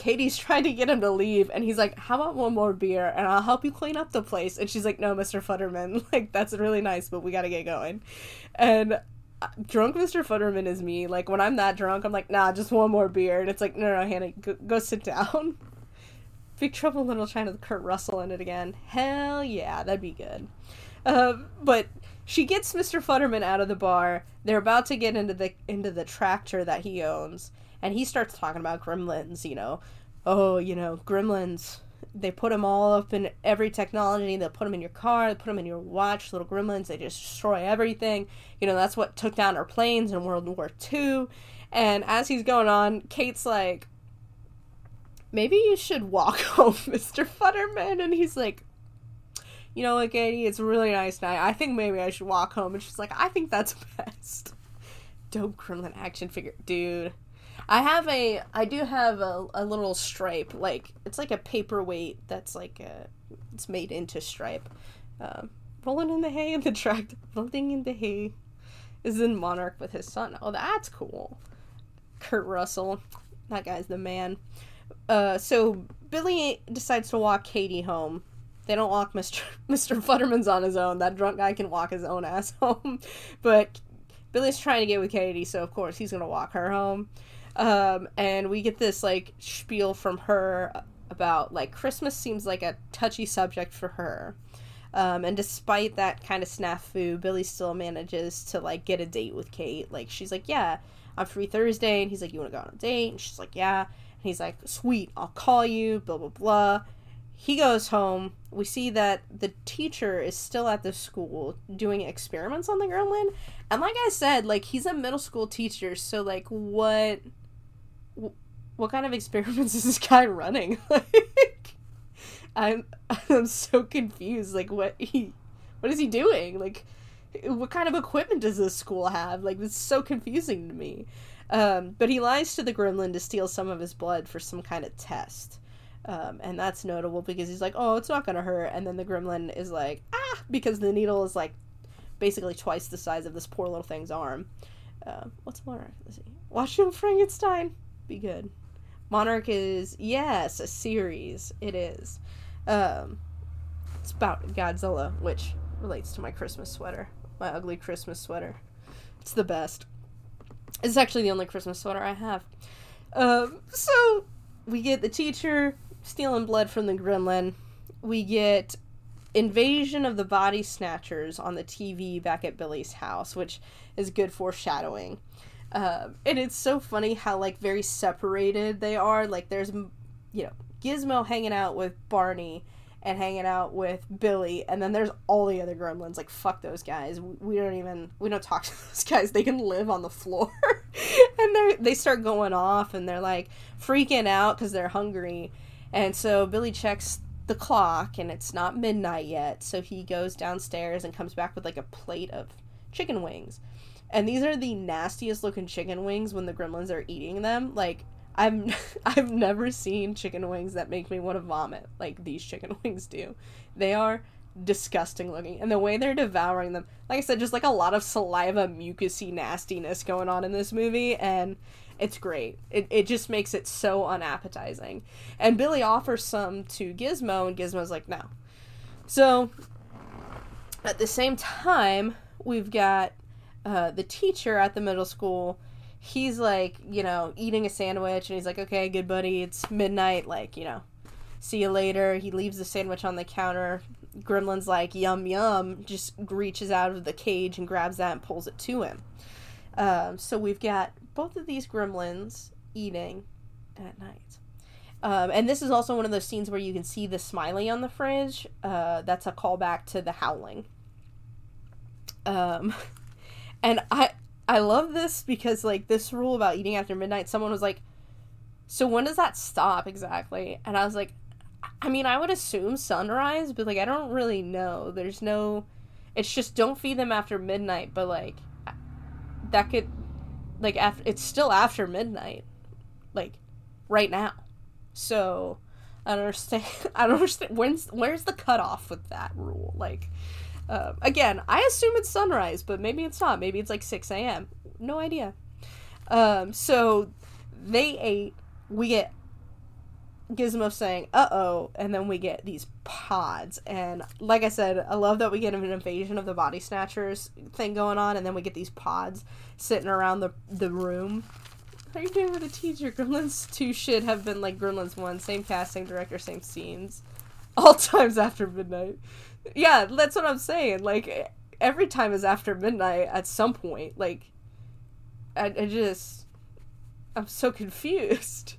Speaker 1: Katie's trying to get him to leave, and he's like, "How about one more beer, and I'll help you clean up the place?" And she's like, "No, Mister Futterman, [LAUGHS] like that's really nice, but we gotta get going." And drunk Mr. Futterman is me. Like when I'm that drunk, I'm like, "Nah, just one more beer," and it's like, "No, no, Hannah, go, go sit down." [LAUGHS] Big Trouble in Little China with Kurt Russell in it again. Hell yeah, that'd be good. Uh, but she gets Mr. Futterman out of the bar. They're about to get into the into the tractor that he owns, and he starts talking about gremlins, you know. Oh, you know, gremlins. They put them all up in every technology. They'll put them in your car, they put them in your watch, little gremlins. They just destroy everything. You know, that's what took down our planes in World War II. And as he's going on, Kate's like, maybe you should walk [LAUGHS] home, Mr. Futterman. And he's like, you know what, Katie, it's a really nice night. I think maybe I should walk home. And she's like, I think that's [LAUGHS] best. Dope Gremlin action figure. Dude. I have a, I do have a, a little stripe. Like, it's like a paperweight that's like a, it's made into stripe. Um, rolling in the hay in the tract, [LAUGHS] rolling in the hay is in Monarch with his son. Oh, that's cool. Kurt Russell. That guy's the man. Uh, so Billy decides to walk Katie home. They don't walk Mr. [LAUGHS] Mr. Futterman's on his own. That drunk guy can walk his own [LAUGHS] ass home. But Billy's trying to get with Katie, so of course he's gonna walk her home. Um, and we get this like spiel from her about like Christmas seems like a touchy subject for her. Um, and despite that kind of snafu, Billy still manages to like get a date with Kate. Like she's like, "Yeah, I'm free Thursday," and he's like, "You want to go on a date?" And she's like, "Yeah." And he's like, "Sweet, I'll call you." Blah blah blah. He goes home. We see that the teacher is still at the school doing experiments on the gremlin. And like I said, like he's a middle school teacher, so like what what kind of experiments [LAUGHS] is this guy running? [LAUGHS] like I'm I'm so confused. Like what he what is he doing? Like what kind of equipment does this school have? Like it's so confusing to me. Um, but he lies to the gremlin to steal some of his blood for some kind of test. Um, and that's notable because he's like, "Oh, it's not gonna hurt," and then the gremlin is like, "Ah," because the needle is like basically twice the size of this poor little thing's arm. Uh, what's Monarch? Let's see. Watch him Frankenstein. Be good. Monarch is yes, a series. It is. Um, it's about Godzilla, which relates to my Christmas sweater, my ugly Christmas sweater. It's the best. It's actually the only Christmas sweater I have. Um, so we get the teacher stealing blood from the gremlin. We get invasion of the body snatchers on the TV back at Billy's house, which is good foreshadowing. Um, and it's so funny how like very separated they are. Like there's, you know, Gizmo hanging out with Barney and hanging out with Billy, and then there's all the other gremlins. Like fuck those guys. We don't even we don't talk [LAUGHS] to those guys. They can live on the floor, [LAUGHS] and they they start going off, and they're like freaking out because they're hungry, and so Billy checks the clock, and it's not midnight yet. So he goes downstairs and comes back with like a plate of chicken wings. And these are the nastiest looking chicken wings when the gremlins are eating them. Like I've [LAUGHS] I've never seen chicken wings that make me want to vomit like these chicken [LAUGHS] wings do. They are disgusting looking, and the way they're devouring them, like I said, just like a lot of saliva, mucusy nastiness going on in this movie, and it's great. It it just makes it so unappetizing. And Billy offers some to Gizmo, and Gizmo's like, no. So at the same time, we've got uh, the teacher at the middle school he's like, you know, eating a sandwich and he's like, okay, good buddy, it's midnight, like, you know, see you later. He leaves the sandwich on the counter. Gremlin's like, yum, yum, just reaches out of the cage and grabs that and pulls it to him. Um, so we've got both of these gremlins eating at night. Um, and this is also one of those scenes where you can see the smiley on the fridge. Uh, that's a callback to the howling. Um, [LAUGHS] and I I love this because like this rule about eating after midnight, someone was like, "So when does that stop exactly?" And I was like, I mean, I would assume sunrise, but like I don't really know. There's no it's just don't feed them after midnight, but like that could like after it's still after midnight. Like right now. So I don't understand [LAUGHS] I don't understand when's where's the cutoff with that rule? Like uh, again, I assume it's sunrise, but maybe it's not. Maybe it's like 6 a.m. No idea. Um, so they ate. We get Gizmo saying, uh oh, and then we get these pods. And like I said, I love that we get an invasion of the body snatchers thing going on, and then we get these pods sitting around the, the room. How are you doing with the teacher? [LAUGHS] Gremlins 2 should have been like Gremlins 1. Same cast, same director, same scenes. All [LAUGHS] times after midnight yeah, that's what I'm saying. Like every time is after midnight at some point. Like I, I just I'm so confused.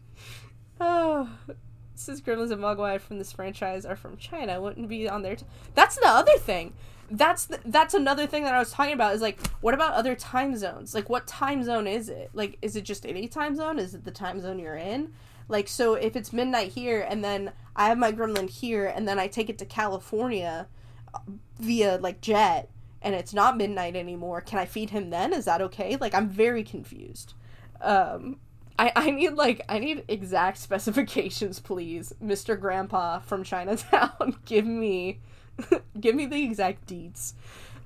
Speaker 1: Oh, [LAUGHS] since Gremlins and Mogwai from this franchise are from China, wouldn't be on there. T- that's the other thing. That's the, that's another thing that I was talking about. Is like, what about other time zones? Like, what time zone is it? Like, is it just any time zone? Is it the time zone you're in? Like, so if it's midnight here and then I have my gremlin here and then I take it to California uh, via like jet and it's not midnight anymore, can I feed him then? Is that okay? Like, I'm very confused. Um, I, I need like I need exact [LAUGHS] specifications, please, Mr. Grandpa from Chinatown. [LAUGHS] give me, [LAUGHS] give me the exact deets.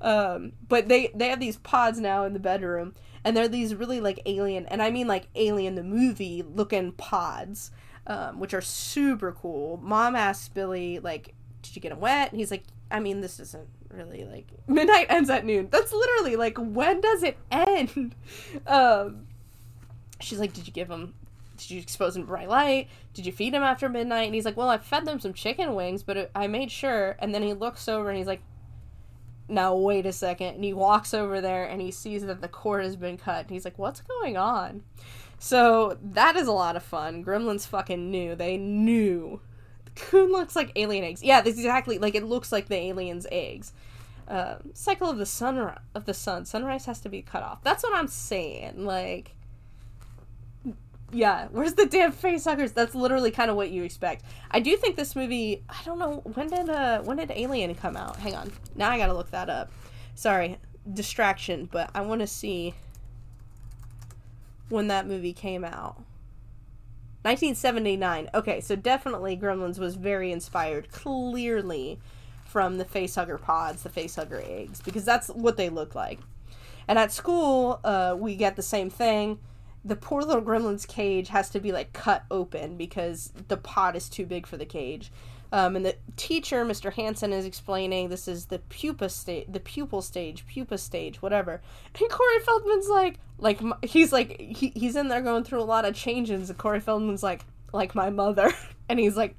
Speaker 1: Um, but they they have these pods now in the bedroom, and they're these really like alien, and I mean like alien the movie looking pods, um, which are super cool. Mom asks Billy like, "Did you get him wet?" And he's like, "I mean, this isn't really like [LAUGHS] midnight ends at noon. That's literally like when does it end?" [LAUGHS] Um, she's like, "Did you give him?" Did you expose him to bright light? Did you feed him after midnight? And he's like, Well, I fed them some chicken wings, but it, I made sure. And then he looks over and he's like, now wait a second. And he walks over there and he sees that the cord has been cut. And he's like what's going on? So that is a lot of fun. Gremlins fucking knew. They knew. The coon looks like alien eggs. Yeah exactly like it looks like the aliens eggs. Um, cycle of the sun of the sun. Sunrise has to be cut off. That's what i'm saying. Like yeah, where's the damn face huggers? That's literally kind of what you expect. I do think this movie. I don't know when did uh when did Alien come out? Hang on, now I gotta look that up. Sorry, distraction, but I want to see when that movie came out. 1979. Okay, so definitely Gremlins was very inspired, clearly, from the facehugger pods, the facehugger eggs, because that's what they look like. And at school, uh, we get the same thing the poor little gremlin's cage has to be like cut open because the pot is too big for the cage. Um, and the teacher, Mr. Hanson, is explaining this is the pupa stage, the pupil stage, pupa stage, whatever. And Corey Feldman's like, like he's like he, he's in there going through a lot of changes. And Corey Feldman's like, like my mother, [LAUGHS] and he's like,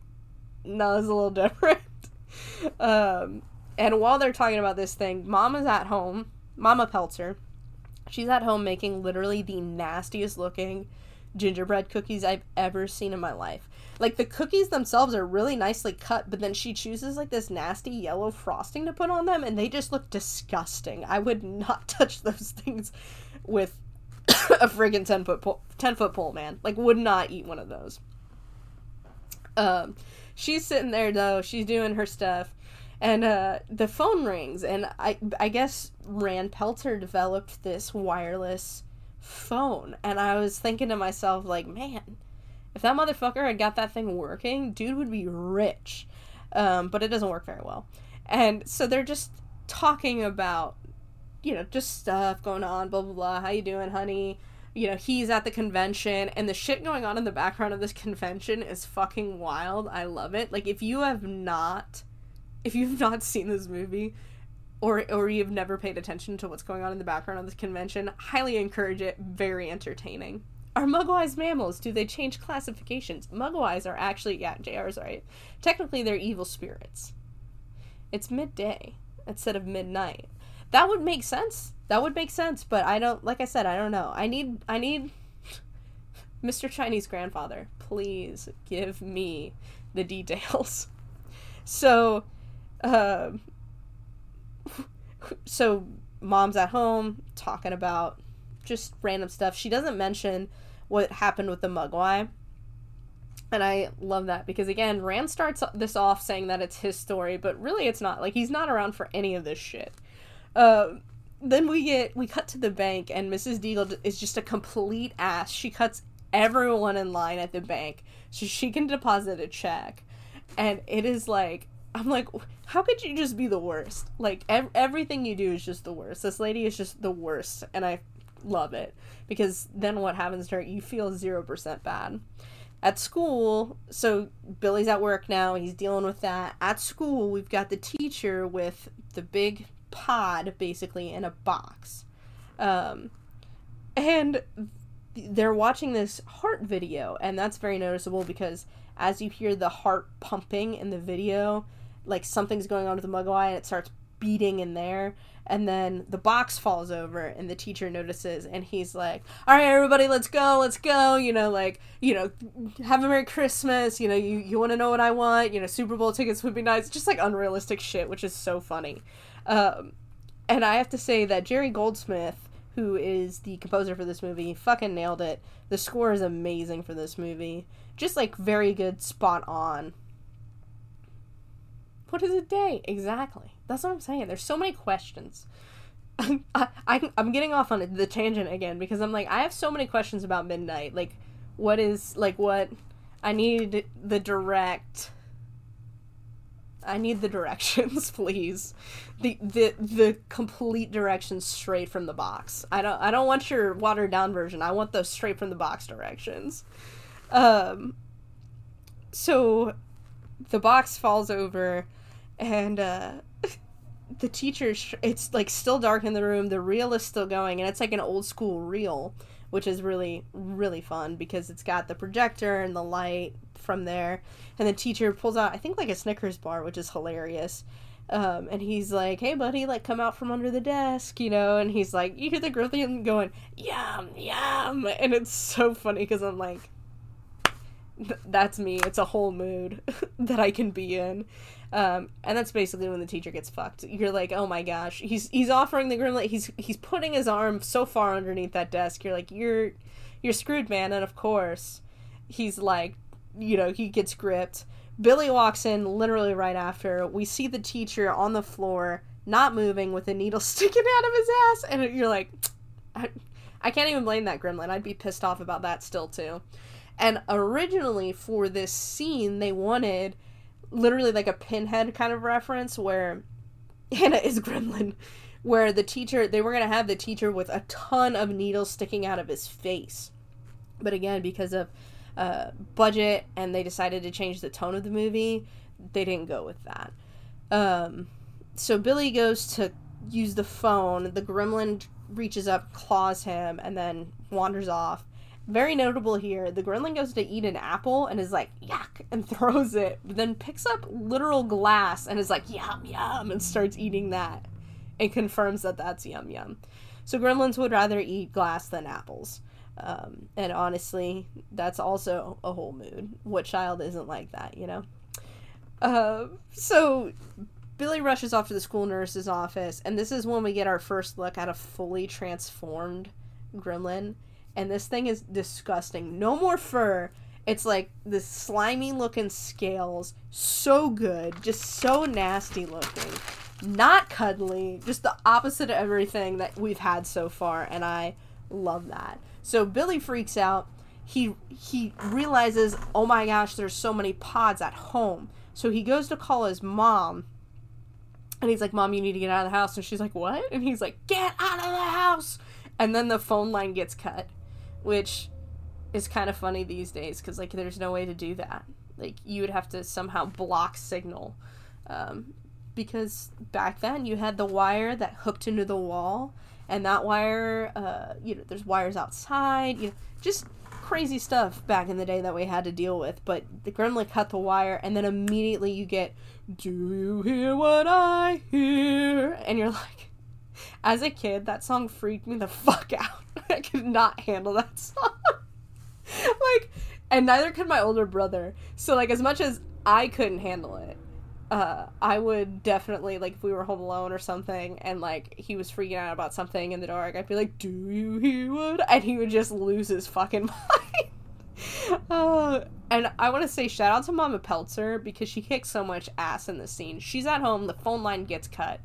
Speaker 1: no, it's a little different. [LAUGHS] um, and while they're talking about this thing, Mama's at home, Mama Peltzer She's at home making literally the nastiest looking gingerbread cookies I've ever seen in my life. Like the cookies themselves are really nicely cut, but then she chooses like this nasty yellow frosting to put on them and they just look disgusting. I would not [LAUGHS] touch those things with [COUGHS] a friggin' 10 foot pole, 10 foot pole, man. Like would not eat one of those. Um she's sitting there though, she's doing her stuff and uh, the phone rings and I I guess Rand Peltzer developed this wireless phone and I was thinking to myself like man if that motherfucker had got that thing working dude would be rich. Um, but it doesn't work very well. And so they're just talking about you know just stuff going on blah blah blah how you doing honey? You know he's at the convention and the shit going on in the background of this convention is fucking wild. I love it. Like if you have not if you've not seen this movie or or you've never paid attention to what's going on in the background of this convention, highly encourage it. Very entertaining. Are Mogwais mammals? Do they change classifications? Mogwais are actually yeah, JR's right. Technically they're evil spirits. It's midday instead of midnight. That would make sense. That would make sense, but I don't like I said, I don't know. I need I need [LAUGHS] Mr. Chinese grandfather, please give me the details. [LAUGHS] So um, so mom's at home talking about just random stuff. She doesn't mention what happened with the Mogwai. And I love that because again, Rand starts this off saying that it's his story, but really it's not. Like he's not around for any of this shit. Uh, then we get we cut to the bank and Mrs. Deagle is just a complete ass. She cuts everyone in line at the bank so she can deposit a check. And it is like I'm like, how could you just be the worst? Like ev- everything you do is just the worst. This lady is just the worst, and I love it because then what happens to her? You feel zero percent bad. At school, so Billy's at work now. He's dealing with that. At school, we've got the teacher with the big pod, basically in a box, um, and they're watching this heart video, and that's very noticeable because as you hear the heart pumping in the video, like something's going on with the Mogwai and it starts beating in there and then the box falls over and the teacher notices and he's like all right everybody let's go let's go you know like you know have a merry christmas you know you, you want to know what i want you know super bowl tickets would be nice just like unrealistic shit which is so funny um, and i have to say that jerry goldsmith who is the composer for this movie, fucking nailed it. The score is amazing for this movie. Just like very good, spot on. What is a day? Exactly. That's what I'm saying. There's so many questions. [LAUGHS] I, I, I'm getting off on the tangent again because I'm like, I have so many questions about Midnight. Like, what is, like, what. I need the direct I need the [LAUGHS] directions, [LAUGHS] please. The the the complete directions straight from the box. I don't I don't want your watered down version. I want those straight from the box directions. Um so the box falls over and uh [LAUGHS] the teacher it's like still dark in the room. The reel is still going and it's like an old school reel, which is really really fun because it's got the projector and the light from there. And the teacher pulls out, I think, like a Snickers bar, which is hilarious. Um, and he's like, "Hey, buddy, like come out from under the desk, you know." And he's like, you hear the thing going, "Yum, yum," and it's so funny because I'm like, "That's me. It's a whole mood [LAUGHS] that I can be in." Um, and that's basically when the teacher gets fucked. You're like, "Oh my gosh, he's he's offering the grimlet. He's he's putting his arm so far underneath that desk. You're like, you're you're screwed, man." And of course, he's like, you know, he gets gripped. Billy walks in literally right after. We see the teacher on the floor, not moving, with a needle [LAUGHS] sticking out of his ass, and you're like, I, I can't even blame that gremlin. I'd be pissed off about that still too. And originally for this scene, they wanted literally like a pinhead kind of reference where [LAUGHS] Hannah is gremlin, where the teacher they were gonna have the teacher with a ton of needles sticking out of his face. But again, because of uh, budget and they decided to change the tone of the movie, they didn't go with that. Um, so Billy goes to use the phone. The gremlin reaches up, claws him, and then wanders off. Very notable here, the gremlin goes to eat an apple and is like, yuck, and [LAUGHS] throws it, then picks up literal glass and is like, yum, yum, and starts eating that. and confirms that that's yum, yum. So gremlins would rather eat glass than apples. Um, and honestly, that's also a whole mood. What child isn't like that, you know? Uh, so Billy rushes off to the school nurse's office, and this is when we get our first look at a fully transformed gremlin. And this thing is disgusting. No more fur. It's like the slimy looking scales. So good. Just so nasty looking. Not cuddly. Just the opposite of everything that we've had so far. And I love that. So Billy freaks out. He he realizes, "Oh my gosh, there's so many pods at home." So he goes to call his mom. And he's like, "Mom, you need to get out of the house." And she's like, "What?" And he's like, "Get out of the house." And then the phone line gets cut, which is kind of funny these days cuz like there's no way to do that. Like you would have to somehow block signal. Um, because back then you had the wire that hooked into the wall and that wire uh, you know there's wires outside you know just crazy stuff back in the day that we had to deal with but the gremlin cut the wire and then immediately you get do you hear what i hear and you're like as a kid that song freaked me the [LAUGHS] fuck out [LAUGHS] i could not handle that [LAUGHS] song like and neither could my older brother so like as much as i couldn't handle it uh, I would definitely like if we were home alone or something, and like he was freaking out about something in the dark. I'd be like, "Do you hear what?" And he would just lose his fucking mind. uh, and I want to say shout out to Mama Peltzer because she kicks so much ass in this scene. She's at home. The phone line gets cut.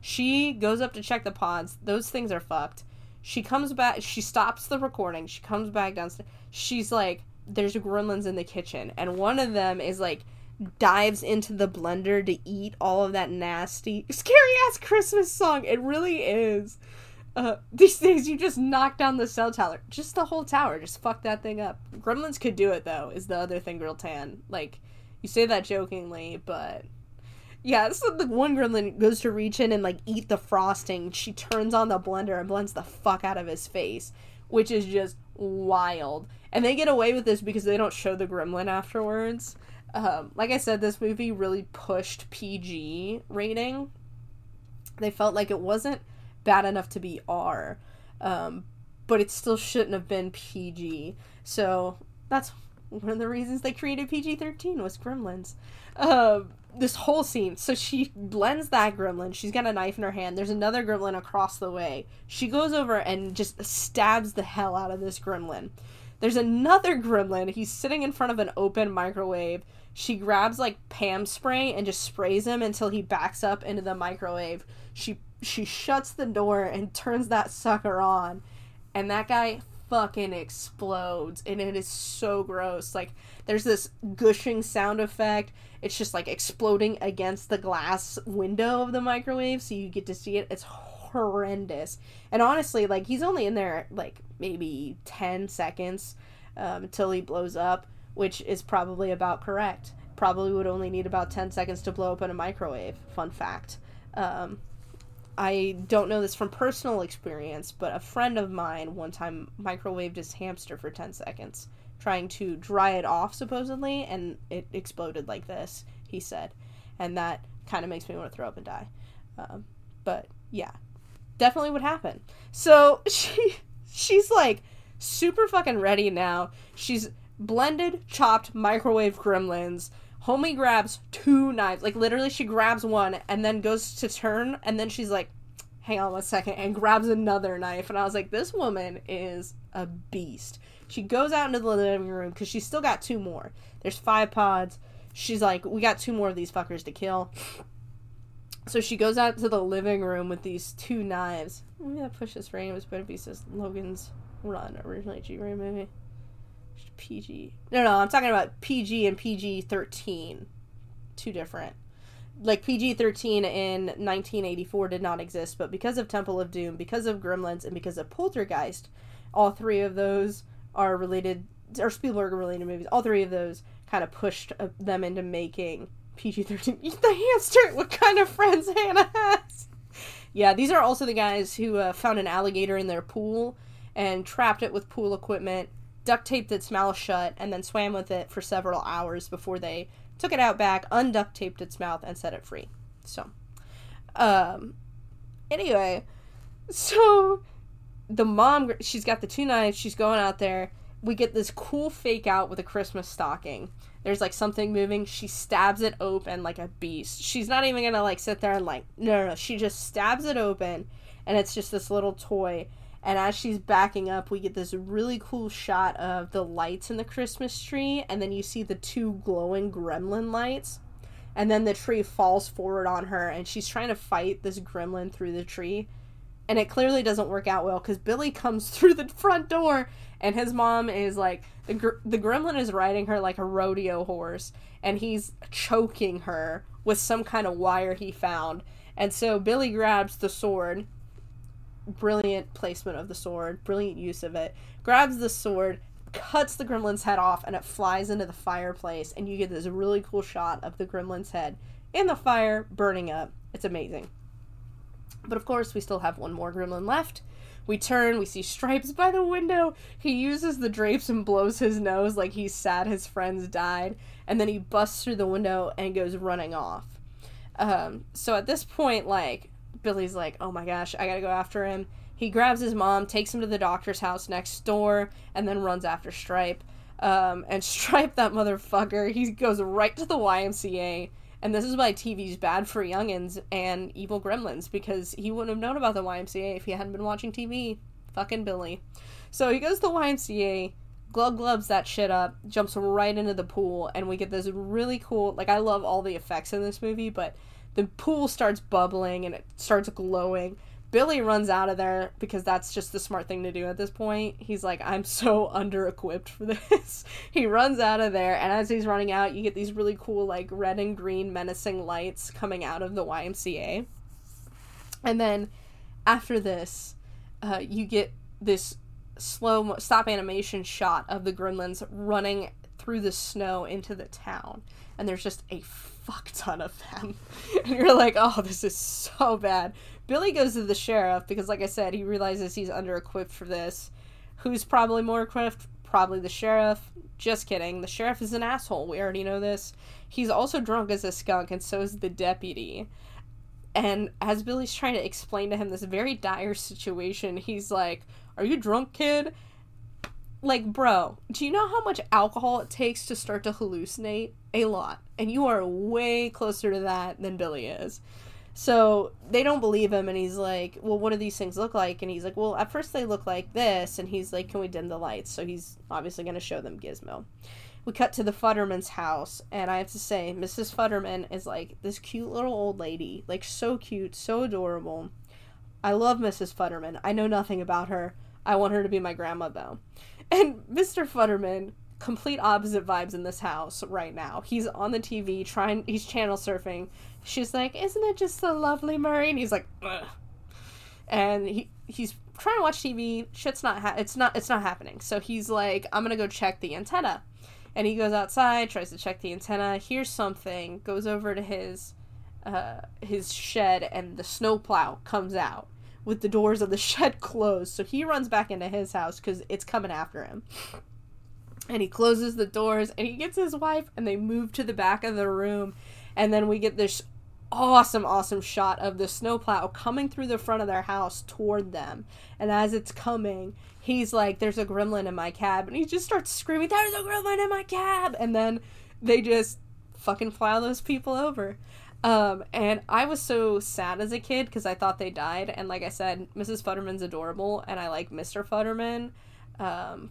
Speaker 1: She goes up to check the pods. Those things are fucked. She comes back. She stops the recording. She comes back downstairs. She's like, "There's gremlins in the kitchen," and one of them is like dives into the blender to eat all of that nasty, scary ass Christmas song. It really is. Uh, these days, you just knock down the cell tower. Just the whole tower. Just fuck that thing up. Gremlins could do it, though, is the other thing, Girl Tan. Like, you say that jokingly, but. Yeah, so the one gremlin goes to reach in and, like, eat the frosting. She turns on the blender and blends the fuck out of his face, which is just wild. And they get away with this because they don't show the gremlin afterwards. Um, like I said, this movie really pushed PG rating. They felt like it wasn't bad enough to be R, um, but it still shouldn't have been PG. So that's one of the reasons they created PG 13 was gremlins. Uh, this whole scene. So she blends that gremlin. She's got a knife in her hand. There's another gremlin across the way. She goes over and just stabs the hell out of this gremlin. There's another gremlin. He's sitting in front of an open microwave. She grabs like Pam spray and just sprays him until he backs up into the microwave. She she shuts the door and turns that sucker on. And that guy fucking explodes and it is so gross. Like there's this gushing sound effect. It's just like exploding against the glass window of the microwave so you get to see it. It's horrendous. And honestly, like he's only in there like maybe 10 seconds um, until he blows up, which is probably about correct. Probably would only need about 10 seconds to blow up in a microwave. Fun fact. Um, I don't know this from personal experience, but a friend of mine one time microwaved his hamster for 10 seconds, trying to dry it off, supposedly, and it exploded like this, he said. And that kind of makes me want to throw up and die. Um, but yeah, definitely would happen. So [LAUGHS] she she's like super fucking ready now. She's blended, chopped, microwave gremlins Homie grabs two knives. Like literally she grabs one and then goes to turn and then she's like, hang on one second, and grabs another knife. And I was like, this woman is a beast. She goes out into the living room because she's still got two more. There's five pods. She's like, we got two more of these fuckers to kill. So she goes out to the living room with these two knives. Let me push this frame. It was better be says Logan's Run, originally G rated movie. PG. No, no, I'm talking about PG and PG 13. Two different. Like PG 13 in 1984 did not exist, but because of Temple of Doom, because of Gremlins, and because of Poltergeist, all three of those are related, or Spielberg related movies. All three of those kind of pushed uh, them into making PG 13. [LAUGHS] The hamster! What kind of friends Hannah has! Yeah, these are also the guys who uh, found an alligator in their pool and trapped it with pool equipment duct taped its mouth shut, and then swam with it for several hours before they took it out back, unduct taped its mouth, and set it free. So, um, anyway, [LAUGHS] so the mom, she's got the two knives, she's going out there. We get this cool fake out with a Christmas stocking. There's like something moving. She stabs it open like a beast. She's not even gonna like sit there and like, no, no, no. She just stabs it open, and it's just this little toy and as she's backing up, we get this really cool shot of the lights in the Christmas tree, and then you see the two glowing gremlin lights. And then the tree falls forward on her, and she's trying to fight this gremlin through the tree. And it clearly doesn't work out well because Billy comes [LAUGHS] through the front door, and his mom is like, the, gr- the gremlin is riding her like a rodeo horse, and he's choking her with some kind of wire he found. And so Billy grabs the sword brilliant placement of the sword, brilliant use of it. Grabs the sword, cuts the gremlin's head off, and it flies into the fireplace. And you get this really cool shot of the gremlin's head in the fire, burning up. It's amazing. But of course, we still have one more gremlin left. We turn, we see Stripes by the window. He uses the drapes and blows his nose like he's sad his friends died. And then he busts through the window and goes running off. Um, so at this point, like, Billy's like, oh my gosh, I gotta go after him. He grabs his mom, takes him to the doctor's house next door, and then runs after Stripe. Um, and [LAUGHS] Stripe, that motherfucker, he goes right to the YMCA. And this is why TV's bad for youngins and evil gremlins, because he wouldn't have known about the YMCA if he hadn't been watching TV. Fucking Billy. So he goes to the YMCA, glug gloves that shit up, jumps right into the pool, and we get this really cool. Like, I love all the effects in this movie, but the pool starts bubbling and it starts glowing. Billy runs out of there because that's just the smart thing to do at this point. He's like, I'm so [LAUGHS] under equipped for this. [LAUGHS] he runs out of there, and as he's running out, you get these really cool, like, red and green menacing lights coming out of the YMCA. And then after this, uh, you get this slow stop animation shot of the gremlins running through the snow into the town. And there's just a fuck ton of them. [LAUGHS] and you're like, oh, this is so bad. Billy goes to the sheriff because, like I said, he realizes he's under equipped for this. Who's probably more equipped? Probably the sheriff. Just kidding. The sheriff is an asshole. We already know this. He's also drunk as a skunk, and so is the deputy. And as Billy's trying to explain to him this very dire situation, he's like, Are you drunk, kid? like, bro, do you know how much alcohol it takes to start to hallucinate? A lot. And you are way closer to that than Billy is. So they don't believe him, and he's like, Well, what do these things look like? And he's like, Well, at first they look like this. And he's like, Can we dim the lights? So he's obviously going to show them Gizmo. We cut to the Futterman's house, and I have to say, Mrs. Futterman is like this cute little old lady. Like, so cute, so adorable. I love Mrs. Futterman. I know nothing about her. I want her to be my grandma, though. [LAUGHS] And Mr. Futterman, complete opposite vibes in this house right now. He's on the TV trying, he's channel surfing. She's like, Isn't it just so lovely, Murray? And he's like, Ugh. And he, he's trying to watch TV. Shit's not, ha- it's not, it's not happening. So he's like, I'm gonna go check the antenna. And he goes outside, tries to check the antenna, hears something, goes over to his, uh, his shed, and the snowplow comes out with the doors of the [LAUGHS] shed closed. So he runs back into his house because it's coming after him. And he closes the doors and he gets his wife and they move to the back of the room. And then we get this awesome, awesome shot of the snowplow coming through the front of their house toward them. And as it's coming, he's like, There's a gremlin in my cab. And he just starts screaming, There's a gremlin in my cab. And then they just fucking plow those people over. Um, and I was so sad as a kid because I thought they died. And like I said, Mrs. Futterman's adorable, and I like Mr. Futterman. Um,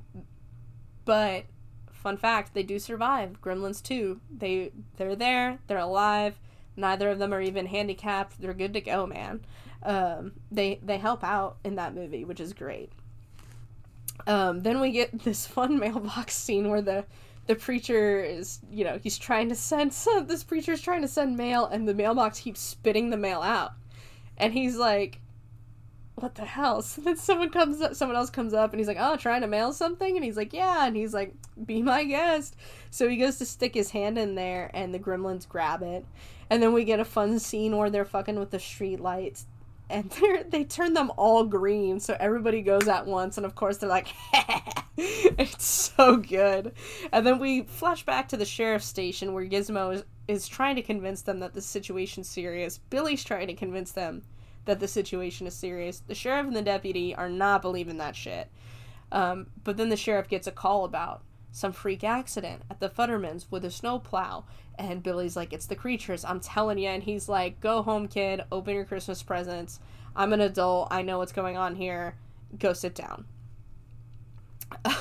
Speaker 1: but fun fact, they do survive. Gremlins 2. They they're there. They're alive. Neither of them are even handicapped. They're good to go, man. Um, they they help out in that movie, which is great. Um, then we get [LAUGHS] this fun [LAUGHS] mailbox scene where the the preacher is, you know, he's trying to send some, [LAUGHS] this preacher's trying to send mail and the mailbox keeps spitting the mail out. And he's like, what the hell? [LAUGHS] So then someone comes up, someone else comes up and he's like, oh, trying to mail something? And he's like, yeah. And he's like, be my guest. So he goes to stick his hand in there and the gremlins grab it. And then we get a fun scene where they're fucking with the street lights and [LAUGHS] they they turn them all green so everybody goes at once and of course they're like [LAUGHS] it's so good and then we flash back to the sheriff's station where gizmo is, is trying to convince them that the situation's serious billy's trying to convince them that the situation is serious the sheriff and the deputy are not believing that shit um, but then the sheriff gets a call about some freak accident at the Futtermans with a snowplow. And Billy's like, It's the creatures, I'm telling you. And he's like, Go home, kid, open your Christmas presents. I'm an adult, I know what's going on here. Go sit down. [LAUGHS] and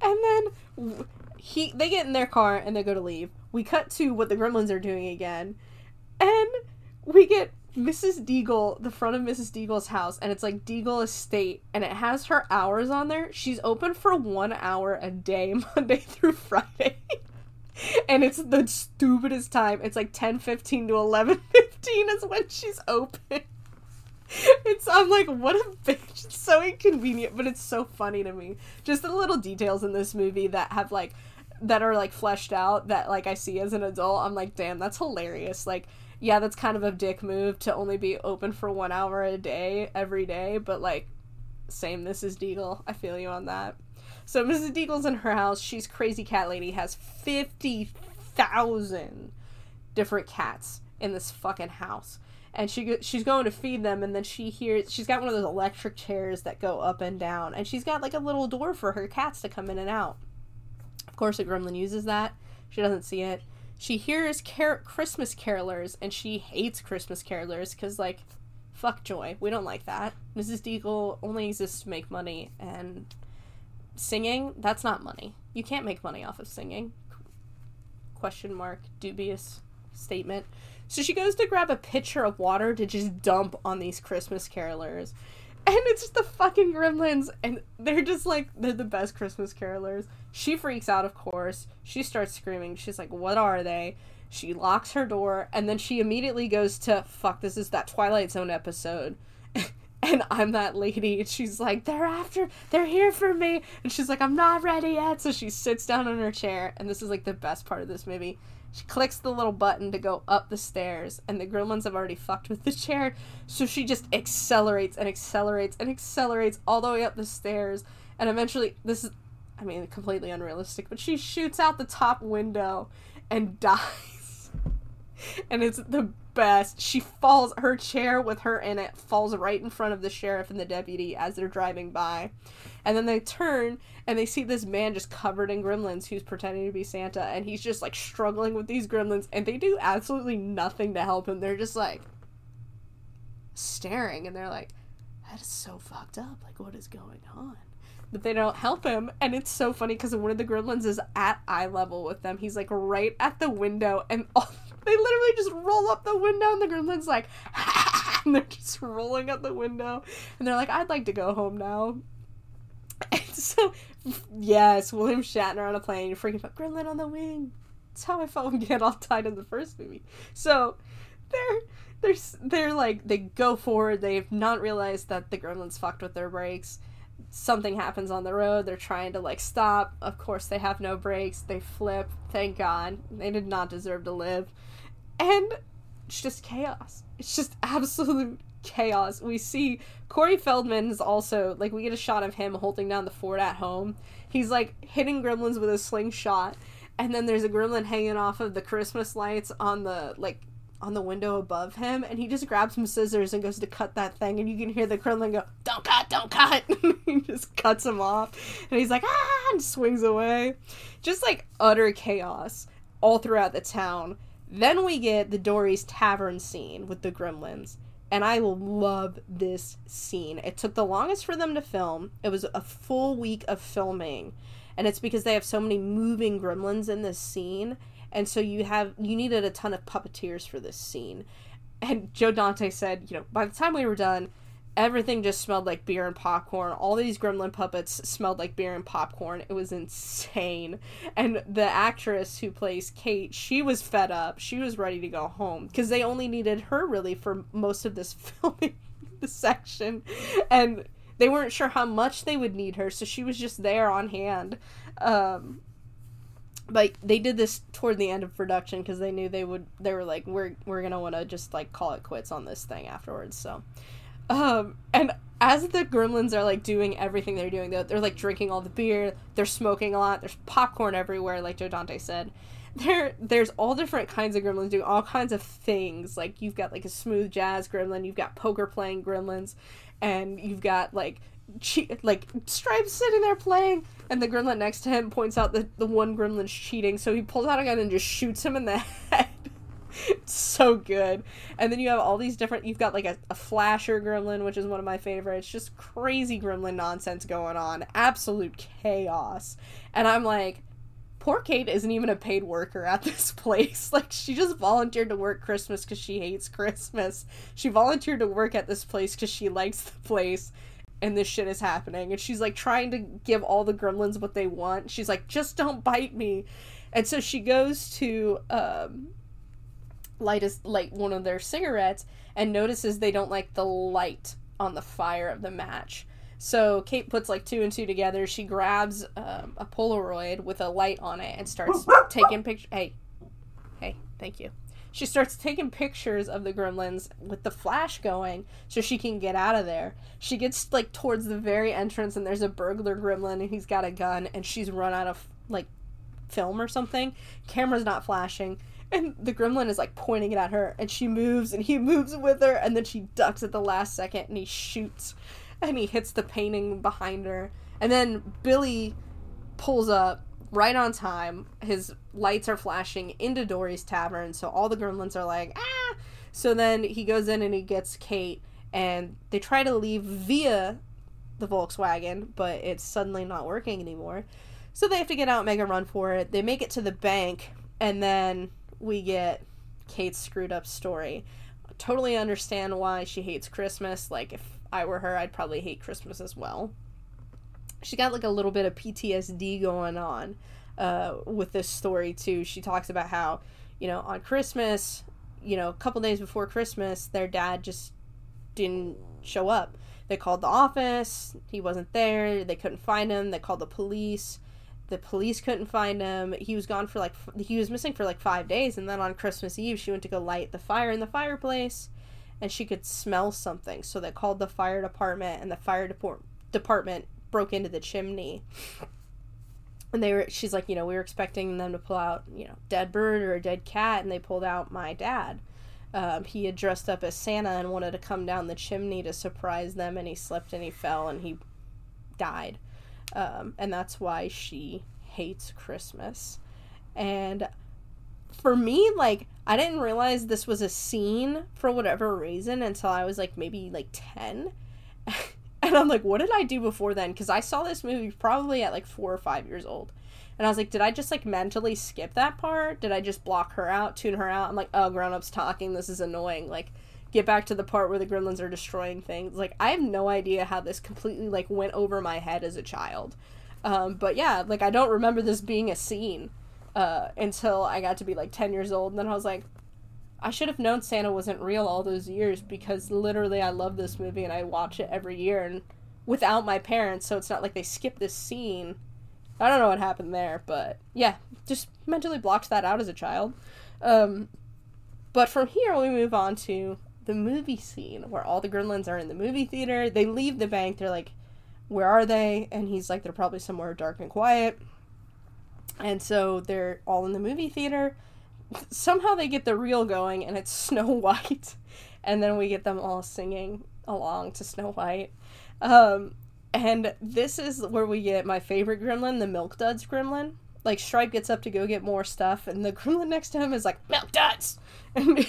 Speaker 1: then he they get in their car and they go to leave. We cut to what the gremlins are doing again. And we get Mrs. Deagle, the front of Mrs. Deagle's house, and it's like Deagle Estate, and it has her hours on there. She's open for one hour a day, [LAUGHS] Monday through Friday. [LAUGHS] and it's the stupidest time. It's like 10 15 to 11 15 is when she's open. [LAUGHS] It's I'm like, what a bitch. It's so inconvenient, but it's so funny to me. Just the little details in this movie that have like that are like fleshed out that like I see as an adult. I'm like, damn, that's hilarious. Like yeah, that's kind of a dick move to only be open for one hour a day every day, but like, same Mrs. Deagle. I feel you on that. So Mrs. Deagle's in her house. She's crazy cat lady. Has fifty thousand different cats in this fucking house, and she she's going to feed them, and then she hears she's got one of those electric chairs that go up and down, and she's got like a little door for her cats to come in and out. Of course, a gremlin uses that. She doesn't see it she hears car- Christmas carolers and she hates Christmas carolers because, like, fuck joy. We don't like that. Mrs. Deagle only exists to make money, and singing, that's not money. You can't make money off of singing. Question mark, dubious statement. So she goes to grab a pitcher of water to just dump on these Christmas carolers. And it's just the fucking gremlins, and they're just like, they're the best Christmas carolers. She freaks out, of course. She starts screaming. She's like, What are they? She locks her door, and then she immediately goes to, Fuck, this is that Twilight Zone episode. [LAUGHS] and I'm that lady. And she's like, They're after, they're here for me. And she's like, I'm not ready yet. So she sits down on her chair, and this is like the best part of this movie. She clicks the little button to go up the stairs, and the gremlins have already fucked with the chair. So she just accelerates and accelerates and accelerates all the way up the stairs. And eventually, this is I mean, completely unrealistic, but she shoots out the top window and [LAUGHS] dies. and it's the best. She falls, her chair with her in it falls right in front of the sheriff and the deputy as they're driving by. And then they turn and they see this man just covered in gremlins who's pretending to be Santa and he's just like struggling with these gremlins and they do absolutely nothing to help him. They're just like staring and they're like, that is so fucked up. Like, what is going on? But they don't help him. And it's so funny because one of the gremlins is at eye level with them. He's like right at the window and [LAUGHS] all they literally just roll up the window, and the gremlin's like, [LAUGHS] and they're just rolling up the window, and they're like, "I'd like to go home now." [LAUGHS] And so, yes, William Shatner on a plane, you're freaking out, Gremlin on the wing. That's how I felt when all tied in the first movie. So, they're they're they're like they go forward. They've not realized that the gremlins fucked with their brakes. Something happens on the road. They're trying to like stop. Of course, they have no brakes. They flip. Thank God. They did not deserve to live and it's just chaos. It's just [LAUGHS] absolute chaos. We see Corey Feldman is also like we get a shot of him holding down the fort at home. He's like hitting gremlins with a slingshot, and then there's a gremlin hanging off of the Christmas lights on the like on the window above him, and he just grabs some scissors and goes to cut that thing, and you can hear the gremlin go, "Don't cut, don't cut!" [LAUGHS] he just cuts him off, and he's like, "Ah!" and swings away. Just like utter chaos all throughout the town then we get the Dorry's Tavern scene with the gremlins. And I love this scene. It took the longest for them to film. It was a full week of filming. And it's because they have so many moving gremlins in this scene. And so you have you needed a ton of puppeteers for this scene. And Joe Dante said, you know, by the time we were done, everything just smelled like beer and popcorn. All these gremlin puppets smelled like beer and popcorn. It was insane. And the actress who plays Kate, she was fed up. She was ready to go home because they only needed her really for most of this [LAUGHS] filming [LAUGHS] section. And they weren't sure how much they would need her, so she was just there on hand. Um, but they did this toward the end of production because they knew they would they were like we're we're gonna want to just like call it quits on this thing afterwards so um, and as the gremlins are like doing everything they're doing, they're, they're like drinking all the beer, they're smoking a lot, there's popcorn everywhere, like Joe Dante said. There, there's all different kinds of gremlins doing all kinds of things. Like you've got like a smooth jazz gremlin, you've got poker playing gremlins, and you've got like che- like Stripes sitting there playing, and the gremlin next to him points out that the one gremlin's cheating, so he pulls out a gun and just shoots him in the [LAUGHS] head. it's so good. And then you have all these different. You've got like a, a flasher gremlin, which is one of my favorites. Just crazy gremlin nonsense going on. Absolute chaos. And I'm like, poor Kate isn't even a paid worker at [LAUGHS] this place. [LAUGHS] Like, she just volunteered to work Christmas because she hates Christmas. She volunteered to work at this place because she likes the place. And this shit is happening. And she's like trying to give all the gremlins what they want. She's like, just don't bite me. And so she goes to um, light is light one of their cigarettes and notices they don't like the light on the fire of the match. So Kate puts like two and two together. She grabs um, a Polaroid with a light on it and starts [LAUGHS] taking pictures. Hey, hey, thank you. She starts taking pictures of the gremlins with the flash going so she can get out of there. She gets like towards the very entrance and there's a burglar gremlin and he's got a gun and she's run out of like film or something. Camera's not flashing and the gremlin is like pointing it at her and she moves and he [LAUGHS] moves with her and then she ducks at the last second and he shoots and he hits the painting behind her and then billy pulls up right on time his lights are flashing into dorry's tavern so all the gremlins are like ah so then he goes in and he gets kate and they try to leave via the volkswagen but it's suddenly not working anymore so they have to get out and make a run for it they make it to the bank and then we get Kate's screwed up story. totally understand why she hates Christmas. Like, if I were her, I'd probably hate Christmas as well. She got like a little bit of PTSD going on uh, with this story, too. She talks about how, you know, on Christmas, you know, a couple days before Christmas, their dad just didn't show up. They called the office, he wasn't there, they couldn't find him, they called the police the police couldn't find him. He was gone for like he was missing for like 5 days and then on Christmas Eve she went to go light the fire in the fireplace and she could smell something. So they called the fire department and the fire department broke into the chimney. and they were she's like you know we were expecting them to pull out you know dead bird or a dead cat and they pulled out my dad. Um, he had dressed up as santa and wanted to come down the chimney to surprise them and he slipped and he fell and he died. Um, and that's why she hates christmas. And for me like i didn't realize this was a scene for whatever reason until i was like maybe like 10 [LAUGHS] and I'm like, what did I do before then? Because I saw this movie probably at like four or five years old. And I was like, did I just like mentally skip that part? Did I just block her out, tune her out? I'm like, oh, grown ups talking. This is annoying. Like, get back to the part where the gremlins are destroying things. Like, I have no idea how this completely like went over my head as a child. Um, but yeah, like I don't remember this being a scene uh, until I got to be like 10 years old. And then I was like, I should have known Santa wasn't real all those years because literally I love this movie and I watch it every year and without my parents, so it's not like they skip this scene. I don't know what happened there, but yeah, just mentally blocked that out as a child. Um, but from here we move on to the movie scene where all the gremlins are in the movie theater. They leave the bank. They're like, "Where are they?" And he's like, "They're probably somewhere dark and quiet." And so they're all in the movie theater somehow they get the reel going and it's [LAUGHS] Snow White. And then we get them all singing along to Snow White. Um, and this is where we get my favorite gremlin, the Milk Duds gremlin. Like Stripe gets up to go get more stuff, and the [LAUGHS] gremlin next to him is like Milk Duds, [LAUGHS] and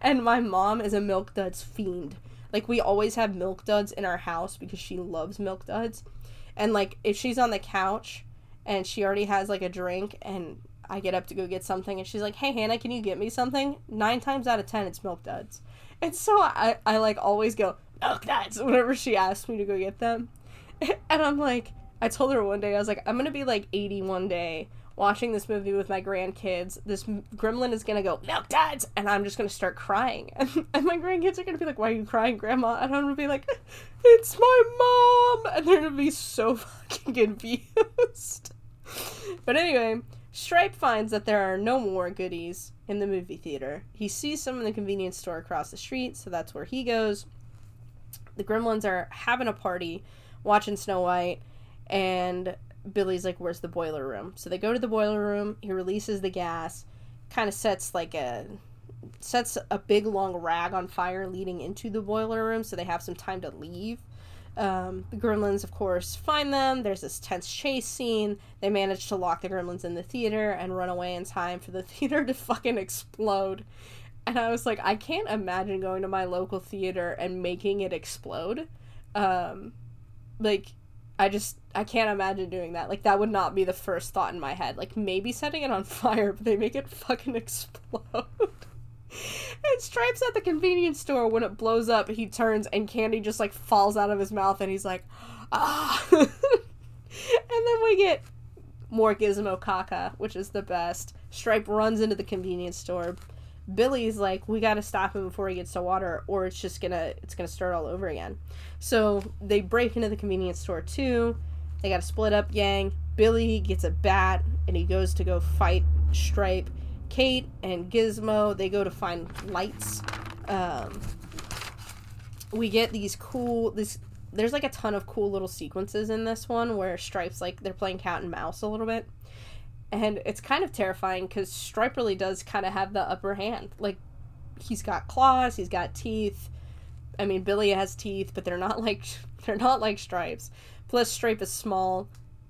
Speaker 1: and my mom is a Milk Duds fiend. Like we always have Milk Duds in our house because she loves Milk Duds, and like if she's on the couch and she already has like a drink and I get up to go get something and she's like, "Hey Hannah, can you get me something?" 9 times out of 10 it's milk duds. And so I I like always go, "Milk duds" [LAUGHS] whenever she asks me to go get them. [LAUGHS] And I'm like, I told her one day I was like, "I'm to be like 80 one day watching this movie with my grandkids. This gremlin is to go, "Milk duds." And I'm just to start crying. And, [LAUGHS] and my grandkids are to be like, "Why are you crying, grandma?" And I'm to be like, "It's my mom." And they're to be so fucking confused. but anyway, Stripe finds that there are no more goodies in the movie theater. He sees some in the convenience store across the street, so that's where he goes. The gremlins are having a party, watching Snow White, and Billy's like, Where's the boiler room? So they go to the boiler room, he releases the gas, kind of sets like a sets a big long rag on fire leading into the boiler room so they have some time to leave. Um, the gremlins, of course, find them. There's this tense chase scene. They manage to lock the gremlins in the theater and run away in time for the [LAUGHS] theater to fucking explode. And I was like, I can't imagine going to my local theater and making it explode. Um, like, I just, I can't imagine doing that. Like, that would not be the first thought in my head. Like, maybe setting it on [LAUGHS] fire, but they make it fucking [LAUGHS] explode. And Stripes at the convenience store when it blows up, he turns and candy just like falls out of his mouth and he's like, ah. [LAUGHS] and then we get more Gizmo caca, which is the best. Stripe runs into the convenience store. Billy's like, we gotta stop him before he gets to water, or it's just gonna it's gonna start all over again. So they break into the convenience store too. They gotta split up gang. Billy gets a bat and he goes to go fight Stripe. Kate and Gizmo, they go to find lights. Um, we get these cool this there's like a ton of cool little sequences in this one where Stripe's like they're playing cat and mouse a little bit. And it's kind of terrifying because Stripe really does kind of have the upper hand. Like he's got claws, he's got teeth. I mean Billy has teeth, but they're not like [LAUGHS] they're not like Stripes. Plus Stripe is small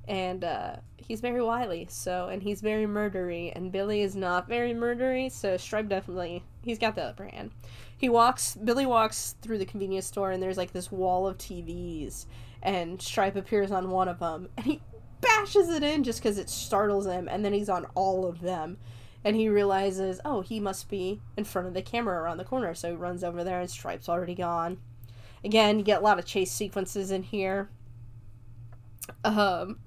Speaker 1: and uh he's very wily, so and he's very murdery, and Billy is not very murdery, so Stripe definitely he's got the upper hand. He walks Billy walks through the convenience store and there's like this wall of TVs and Stripe appears on one of them and he bashes it in just cuz it startles him and then he's on all of them and he realizes, "Oh, he must be in front of the camera around the corner." So he runs over there and Stripe's already gone. Again, you get a lot of chase sequences in here. Um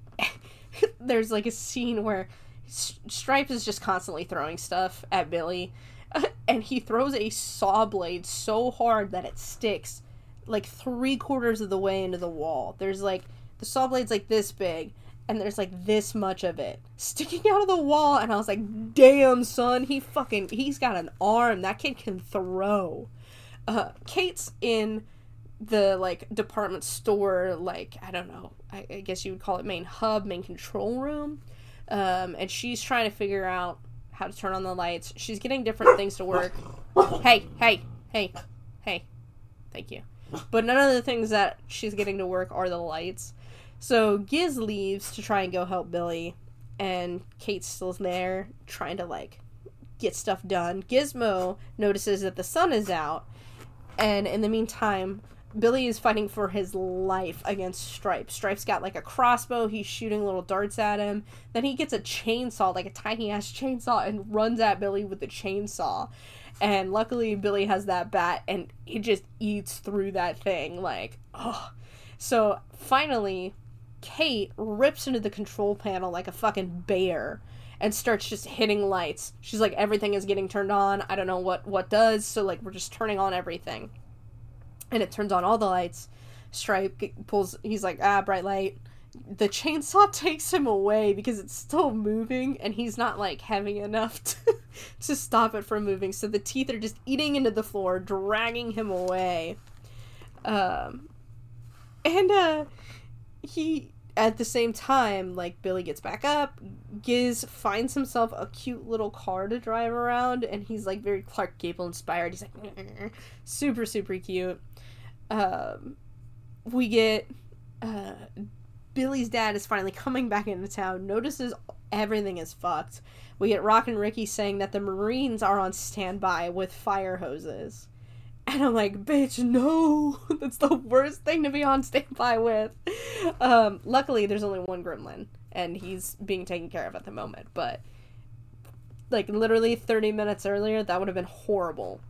Speaker 1: [LAUGHS] there's like a scene where Stripe is just constantly throwing stuff at Billy, [LAUGHS] and he throws a saw blade so hard that it sticks like three quarters of the way into the wall. There's like the saw blade's like this big, and there's like this much of it sticking [LAUGHS] out of the wall, and I was like, "Damn, son, he fucking he's got an arm. That kid can throw." Uh, Kate's in the like department store like i don't know I, I, guess you would call it main hub main control room. Um, and she's trying to figure out how to turn on the lights. She's getting different things to work. Hey hey hey hey. Thank you. But none of the things that she's getting to work are the lights. So giz leaves to try and go help billy and kate's still there trying to like get stuff done. Gizmo notices that the sun is out and in the meantime Billy is fighting for his life against Stripe. Stripe's got like a crossbow. He's shooting little darts at him. Then he gets a chainsaw, like a tiny ass [LAUGHS] chainsaw, and runs at Billy with the chainsaw. And luckily, Billy has that bat and he just eats through that thing. Like, oh. So finally, Kate rips into the control panel like a fucking bear and starts just hitting lights. She's like, everything is getting turned on. I don't know what what does. So like, we're just turning on everything and it turns on all the lights. Stripe pulls. He's like, ah, bright light. The chainsaw [LAUGHS] takes him away because it's still moving, and he's not like heavy enough [LAUGHS] to, to stop it from moving. So the teeth are just eating into the floor, dragging him away. Um, and uh, he at the same time, like Billy gets back up, Giz finds himself a cute little car to drive around, and he's like very Clark Gable inspired. He's like super super cute um, we get uh, Billy's dad is finally coming back into town, notices everything is fucked. We get Rockin' Ricky saying that the Marines are on standby with fire hoses. And I'm like, bitch, no! [LAUGHS] That's the worst thing to be on standby with. Um, luckily, there's only one gremlin, and he's being taken care of at the moment. But, like, literally 30 minutes earlier, that would have been horrible.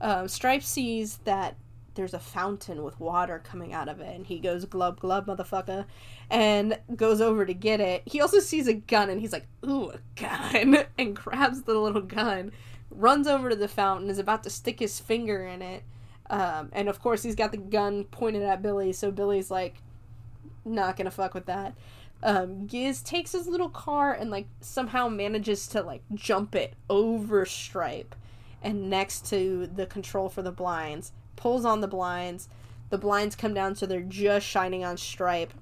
Speaker 1: Um, Stripe sees that there's a fountain with water coming out of it and he goes glub glub motherfucker and goes over to get it. He also sees a gun and he's like ooh a gun [LAUGHS] and grabs the little gun runs over to the fountain is about to stick his finger in it um, and of course he's got the gun pointed at billy so billy's like not gonna fuck with that. Um, giz takes his little car and like somehow manages to like jump it over stripe and next to the control for the blinds pulls on the blinds. The blinds come down so they're just shining on Stripe.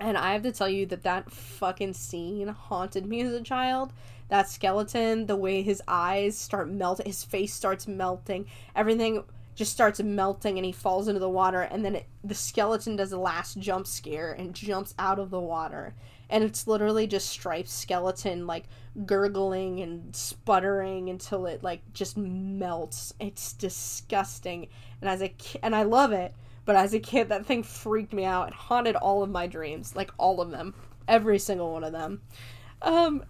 Speaker 1: And I have to tell you that that fucking scene haunted me as a child. That skeleton, the way his eyes start melting, his face starts melting, everything just starts melting and he falls into the water and then it, the skeleton does a last jump scare and jumps out of the water and it's literally just striped skeleton like gurgling and sputtering until it like just melts. It's disgusting. And as a kid and i love it but as a kid that thing freaked me out. It haunted all of my dreams like all of them. Every single one of them. Um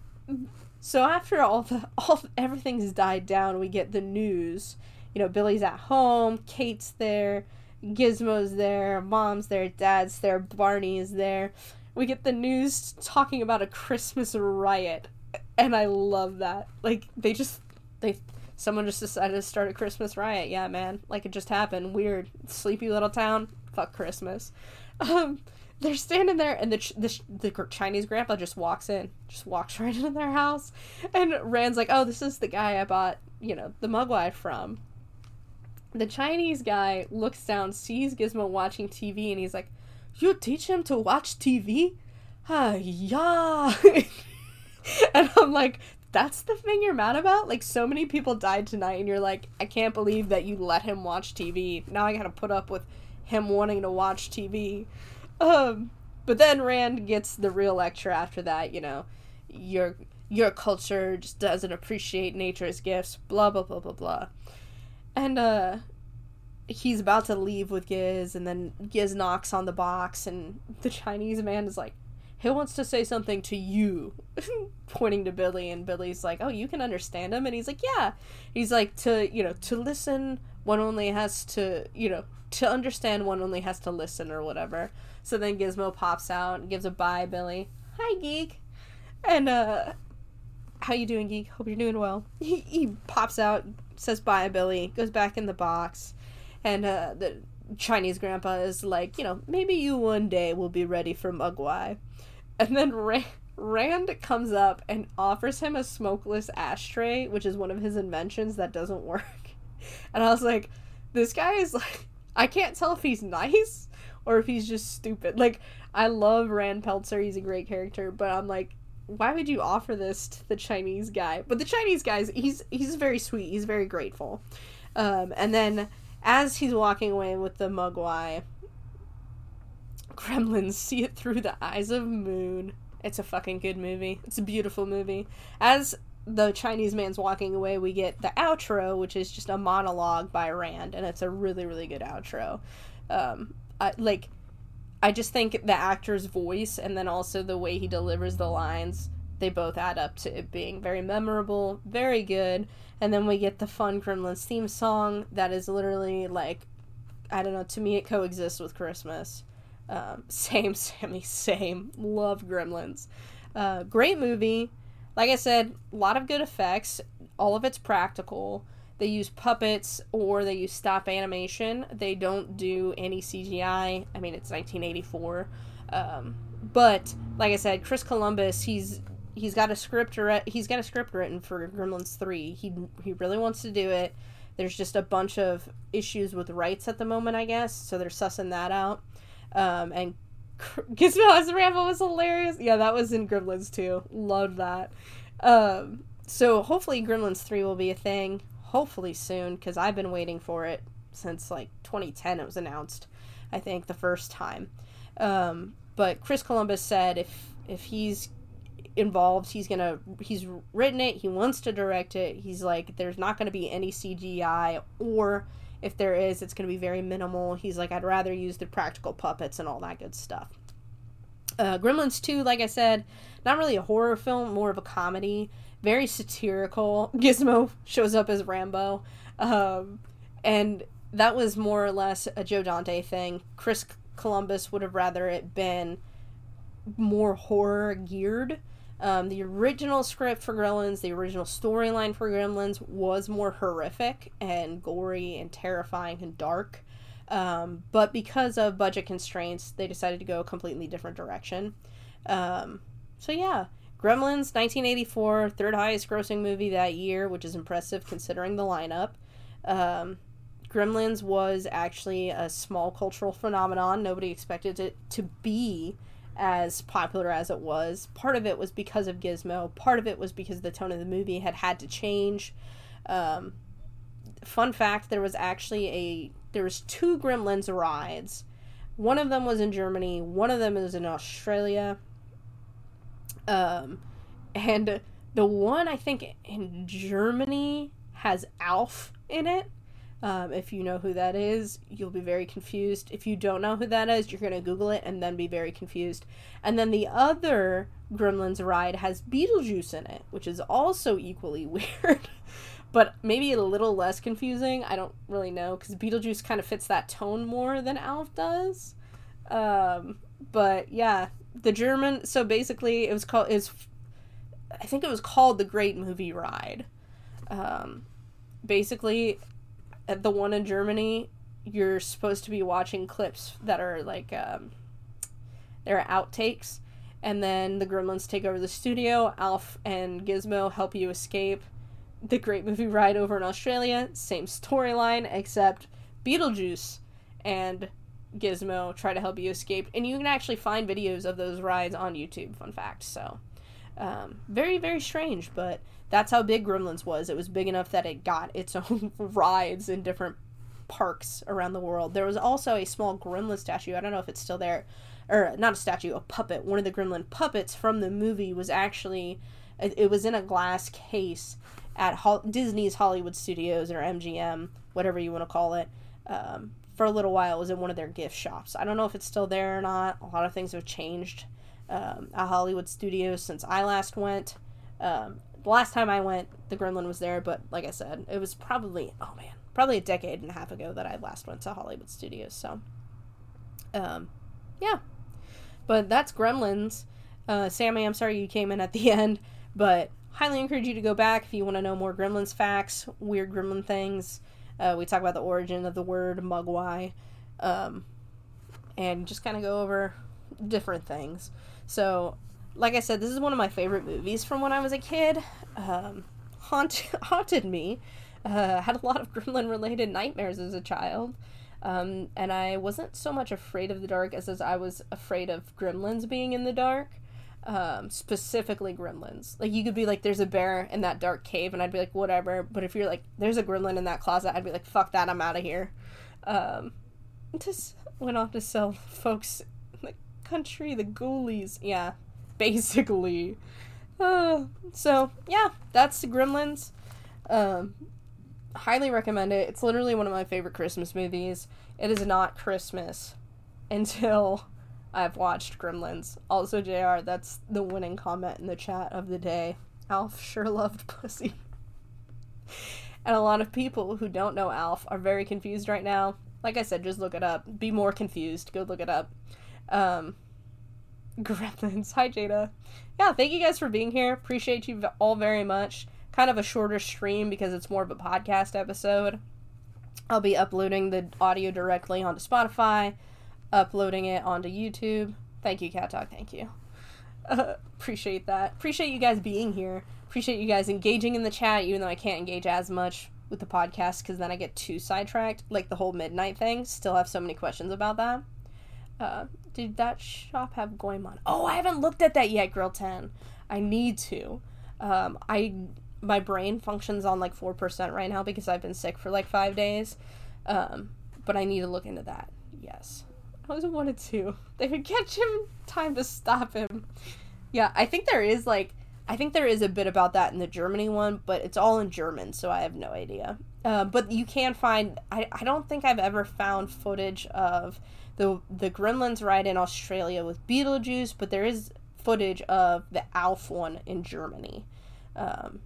Speaker 1: so after all the [LAUGHS] all everything's died down we get the news. You know billy's at home kate's there gizmo's there mom's there dad's there barney's there we get the news talking about a Christmas riot, and I love that. Like they just they someone just decided to start a Christmas riot. Yeah, man, like it just happened. Weird, sleepy little town. Fuck Christmas. [LAUGHS] Um, they're standing there, and the the the Chinese grandpa just walks in, just walks [LAUGHS] right into their house, and Rand's like, "Oh, this is the guy I bought, you know, the Mogwai from." The Chinese guy looks down, sees Gizmo watching TV, and he's like, you teach him to watch TV? Ah, yeah. [LAUGHS] and I'm like, that's the thing you're mad about? Like, so many people died tonight, and you're like, I can't believe that you let him watch TV. Now I gotta put up with him wanting to watch TV. Um, but then Rand gets the real lecture after that, you know, your your culture just doesn't appreciate nature's gifts, blah blah blah blah blah. And uh he's about to leave with Giz, and then Giz knocks on the box, and the Chinese man is like, he wants to say something to you, [LAUGHS] pointing to Billy, and Billy's like, oh, you can understand him, and he's like, yeah. He's like, to you know, to listen, one only has to, you know, to understand, one only has to listen, or whatever. So then Gizmo pops out and gives a bye, Billy. Hi, geek, and uh, how you doing, geek? Hope you're doing well. [LAUGHS] He he pops out, says bye, Billy, goes back in the box and uh, the Chinese grandpa is like, you know, maybe you one day will be ready for Mogwai. And then Rand, comes up and offers him a smokeless ashtray, which is one of his inventions that doesn't work. [LAUGHS] And I was like, this guy is like, I can't tell if he's nice or if he's just stupid. Like, I love Rand Peltzer, he's a great character, but I'm like, why would you offer this to the Chinese guy? But the Chinese guy's he's he's very sweet, he's very grateful. Um, and then as he's walking away with the Mogwai, gremlins [LAUGHS] see it through the eyes of Moon. It's a fucking good movie. It's a beautiful movie. As the Chinese man's walking away, we get the outro, which is just a monologue by Rand, and it's a really, really good outro. Um, I, like, I just think the actor's voice and then also the way he delivers the lines, they both add up to it being very memorable, very good. And then we get the fun Gremlins theme song that is literally like, I don't know, to me it coexists with Christmas. Um, [LAUGHS] same, Sammy, same. Love Gremlins. Uh, great movie like I said, a lot of good effects. All of it's practical. They use puppets or they use stop animation. They don't do any CGI. I mean, it's 1984. Um, but like I said, Chris Columbus, he's he's got a script re- he's got a script written for Gremlins 3. He he really wants to do it. There's just a bunch of issues with rights at the moment, I guess. So they're sussing that out. Um, and [LAUGHS] Gizmo as Rambo was hilarious. Yeah, that was in Gremlins 2. Loved that. Um, so hopefully Gremlins 3 will be a thing. Hopefully soon, because I've been waiting for it since like 2010 it was announced, I think, the first time. Um, but Chris Columbus said if if he's involved, he's gonna he's written it, he wants to direct it. He's like, there's not gonna be any CGI or if there is, it's to be very minimal. He's like, I'd rather use the practical puppets and all that good stuff. Uh, Gremlins 2, like I said, not really a horror film, more of a comedy. Very satirical. [LAUGHS] Gizmo shows up as Rambo. Um, and that was more or less a Joe Dante thing. Chris Columbus would have rather it been more horror geared. Um, the original script for Gremlins, the original storyline for Gremlins was more horrific and gory and terrifying and dark. Um, but because of budget constraints, they decided to go a completely different direction. Um, so yeah, Gremlins, 1984, third highest grossing movie that year, which is impressive considering the lineup. Um, Gremlins was actually a small cultural phenomenon. Nobody expected it to be as popular as it was. Part of it was because of Gizmo. Part of it was because the tone of the movie had had to change. Um, fun fact: there was actually a there was two Gremlins rides. One of them was in Germany. One of them is in Australia. Um, and the one I think in Germany has Alf in it. Um, if you know who that is, you'll be very confused. If you don't know who that is, you're going to Google it and then be very confused. And then the other Gremlins ride has Beetlejuice in it, which is also equally [LAUGHS] weird, but maybe a little less confusing. I don't really know because Beetlejuice kind of fits that tone more than Alf does. Um, but yeah, the German. So basically, it was called. Is I think it was called the Great Movie Ride. Um, basically, at the one in Germany, you're supposed to be watching clips that are like um, they're outtakes, and then the Gremlins take over the studio. Alf and Gizmo help you escape. The Great Movie Ride over in Australia, same storyline, except Beetlejuice and Gizmo try to help you escape, and you can actually find videos of those rides on YouTube. Fun fact. So, um, very very strange, but that's how big Gremlins was. It was big enough that it got its [LAUGHS] own rides in different parks around the world. There was also a small Gremlin statue. I don't know if it's still there, or not a statue, a puppet. One of the Gremlin puppets from the movie was actually, it was in a glass case at Disney's Hollywood Studios or MGM, whatever you want to call it. Um, for a little while, it was in one of their gift shops. I don't know if it's still there or not. A lot of things have changed um, at Hollywood Studios since I last went. Um, the last time I went, the Gremlin was there, but like I said, it was probably oh man, probably a decade and a half ago that I last went to Hollywood Studios. So, um, yeah, but that's Gremlins. Uh, Sammy, I'm sorry you came in at the [LAUGHS] end, but highly encourage you to go back if you want to know more Gremlins facts, weird Gremlin things. Uh, we talk about the origin of the word mogwai, um, and just kind of go over different things. So like I said, this is one of my favorite movies from when I was a kid. Um, haunt, [LAUGHS] haunted me. Uh, had a lot of gremlin related nightmares as a child. Um, and I wasn't so much afraid of the dark as, as I was afraid of gremlins being in the dark. Um, specifically gremlins. Like you could be like, there's a bear in that dark cave, and I'd be like, whatever. But if you're like, there's a gremlin in that closet, I'd be like, fuck that, I'm out of here. Um, [LAUGHS] just went off to sell folks in the country, the ghoulies. Yeah, basically. Uh, so yeah, that's the Gremlins. Um, highly recommend it. It's literally one of my favorite Christmas movies. It is not Christmas until I've watched Gremlins. Also, JR, that's the winning comment in the chat of the day. Alf sure loved [LAUGHS] pussy. and a lot of people who don't know Alf are very confused right now. Like I said, just look it up. Be more confused. Go look it up. Um, Gremlins. [LAUGHS] Hi, Jada. Yeah, thank you guys for being here. Appreciate you all very much. Kind of a shorter stream because it's more of a podcast episode. I'll be uploading the audio directly onto Spotify, uploading it onto YouTube. Thank you, Cat Talk. Thank you. Uh, [LAUGHS] appreciate that. Appreciate you guys being here. Appreciate you guys engaging in the chat, even though I can't engage as much with the podcast because then I get too sidetracked. Like the whole midnight thing. Still have so many questions about that. Uh, did that shop have Goemon? Oh, I haven't looked at that yet, Grill 10. I need to. Um, I my brain functions on like 4% right now because I've been sick for like 5 days. Um, but I need to look into that. Yes. I always wanted to. [LAUGHS] They could catch him time to stop him. Yeah, I think there is like I think there is a bit about that in the Germany one, but it's all in German, so I have no idea. Uh, but you can find. I, I don't think I've ever found footage of the the Gremlins ride in Australia with Beetlejuice, but there is footage of the Alf one in Germany. Um,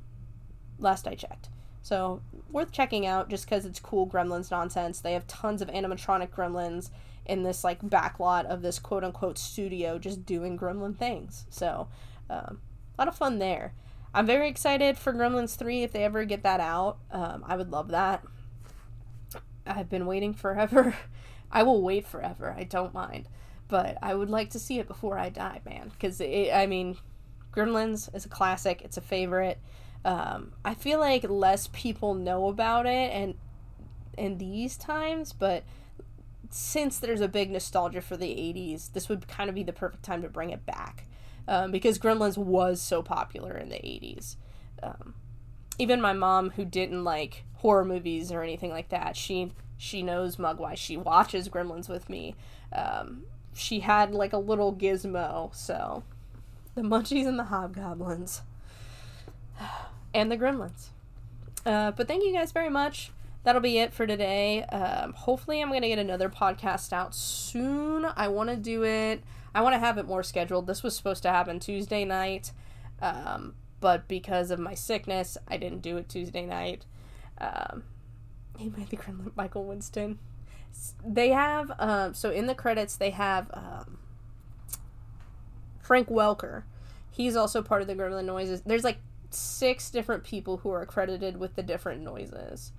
Speaker 1: last I checked. So worth checking out just because it's cool Gremlins nonsense. They have tons of animatronic Gremlins in this like backlot of this quote unquote studio just doing Gremlin things. So um, a lot of fun there. I'm very excited for Gremlins 3 if they ever get that out. Um, I would love that. I've been waiting forever [LAUGHS] I will wait forever. I don't mind. But I would like to see it before I die, man. Because, I mean, Gremlins is a classic, it's a favorite. Um, I feel like less people know about it and in these times, but since there's a big nostalgia for the 80s, this would kind of be the perfect time to bring it back. Um, because Gremlins was so popular in the 80s. Um, even my mom, who didn't like horror movies or anything like that, she she knows Mogwai. She watches Gremlins with me. Um, she had like a little gizmo, so the munchies and the hobgoblins. [SIGHS] and the gremlins. Uh, but thank you guys very much. That'll be it for today. Um, hopefully, I'm going to get another podcast out soon. I want to do it, I want to have it more scheduled. This was supposed to happen Tuesday night, um, but because of my sickness, I didn't do it Tuesday night. Um, made the Gremlin Michael Winslow. They have um, so in the credits they have um, Frank Welker. He's also part of the Gremlin noises. There's like six different people who are credited with the different noises.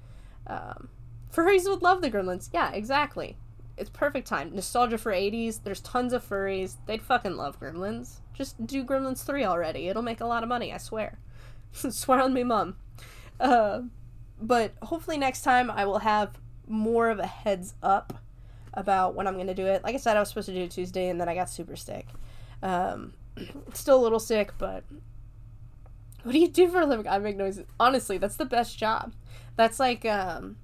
Speaker 1: Um, furries would love the Gremlins. Yeah, exactly. It's perfect time. Nostalgia for 80s. There's tons of furries. They'd fucking love Gremlins. Just do Gremlins 3 already. It'll make a lot of money, I swear. [LAUGHS] swear on me, mom. Uh, but hopefully next time I will have more of a heads up about when I'm going to do it. Like I said, I was supposed to do it Tuesday and then I got super sick. Um, [CLEARS THROAT] still a little sick, but what do you do for a living? I make noises. Honestly, that's the best job. That's like, um,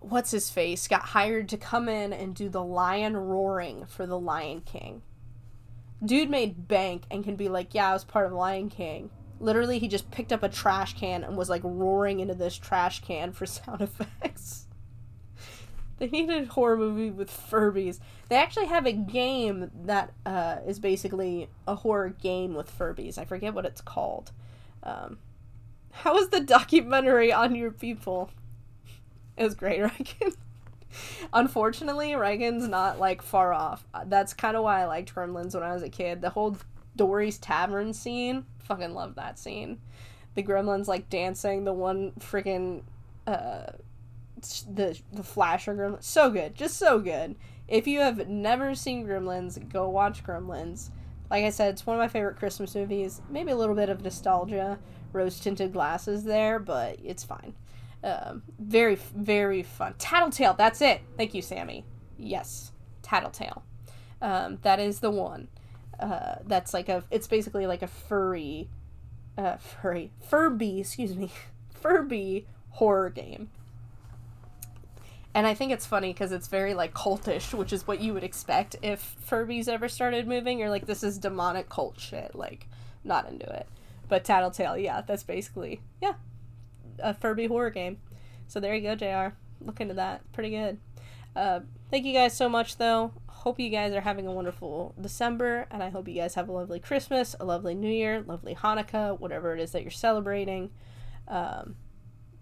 Speaker 1: what's his face? Got hired to come in and do the lion roaring for the Lion King. Dude made bank and can be like, yeah, I was part of Lion King. Literally, he just picked up a trash can and was like roaring into this trash can for [LAUGHS] sound effects. they needed a horror movie with Furbies. They actually have a game that uh, is basically a horror game with Furbies. I forget what it's called. Um, how was the documentary on your people? It was great, [LAUGHS] Reagan. Unfortunately, Reagan's not like far off. That's kind of why I liked Gremlins when I was a kid. The whole Dorry's Tavern scene fucking love that scene. The gremlins like dancing, the one freaking uh the the flasher gremlin so good, just so good. If you have never seen Gremlins, go watch Gremlins. Like I said, it's one of my favorite Christmas movies. Maybe a little bit of nostalgia, rose tinted glasses there, but it's fine. Um, very, very fun. Tattletail, that's it. Thank you, Sammy. Yes, Tattletail. Um, that is the one. Uh, that's like a, it's basically like a furry, uh, furry, Furby, excuse me, [LAUGHS] Furby horror game. And I think it's funny because it's very like cultish, which is what you would expect if Furbies ever started moving. You're like, this is demonic cult shit. Like, not into it. But Tattletail, yeah, that's basically yeah, a Furby horror game. So there you go, Jr. Look into that. Pretty good. Uh, thank you guys so much, though. Hope you guys are having a wonderful December, and I hope you guys have a lovely Christmas, a lovely New Year, lovely Hanukkah, whatever it is that you're celebrating. Um,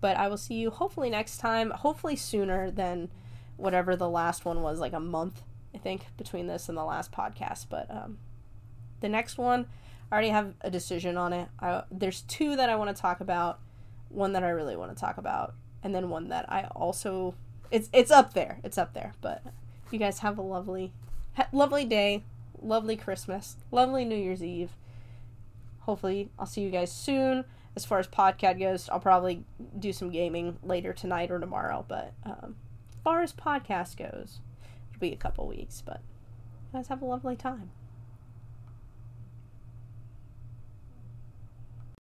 Speaker 1: but I will see you hopefully next time, hopefully sooner than whatever the last one was, like a month, I think, between this and the last podcast. But um, the next one, I already have a decision on it. I, there's two that I want to talk about, one that I really want to talk about, and then one that I also it's it's up there. It's up there. But you guys have a lovely, ha- lovely day, lovely Christmas, lovely New Year's Eve. Hopefully, I'll see you guys soon as far as podcast goes, I'll probably do some gaming later tonight or tomorrow. But um, as far as podcast goes, it'll be a couple weeks. But you guys have a lovely time.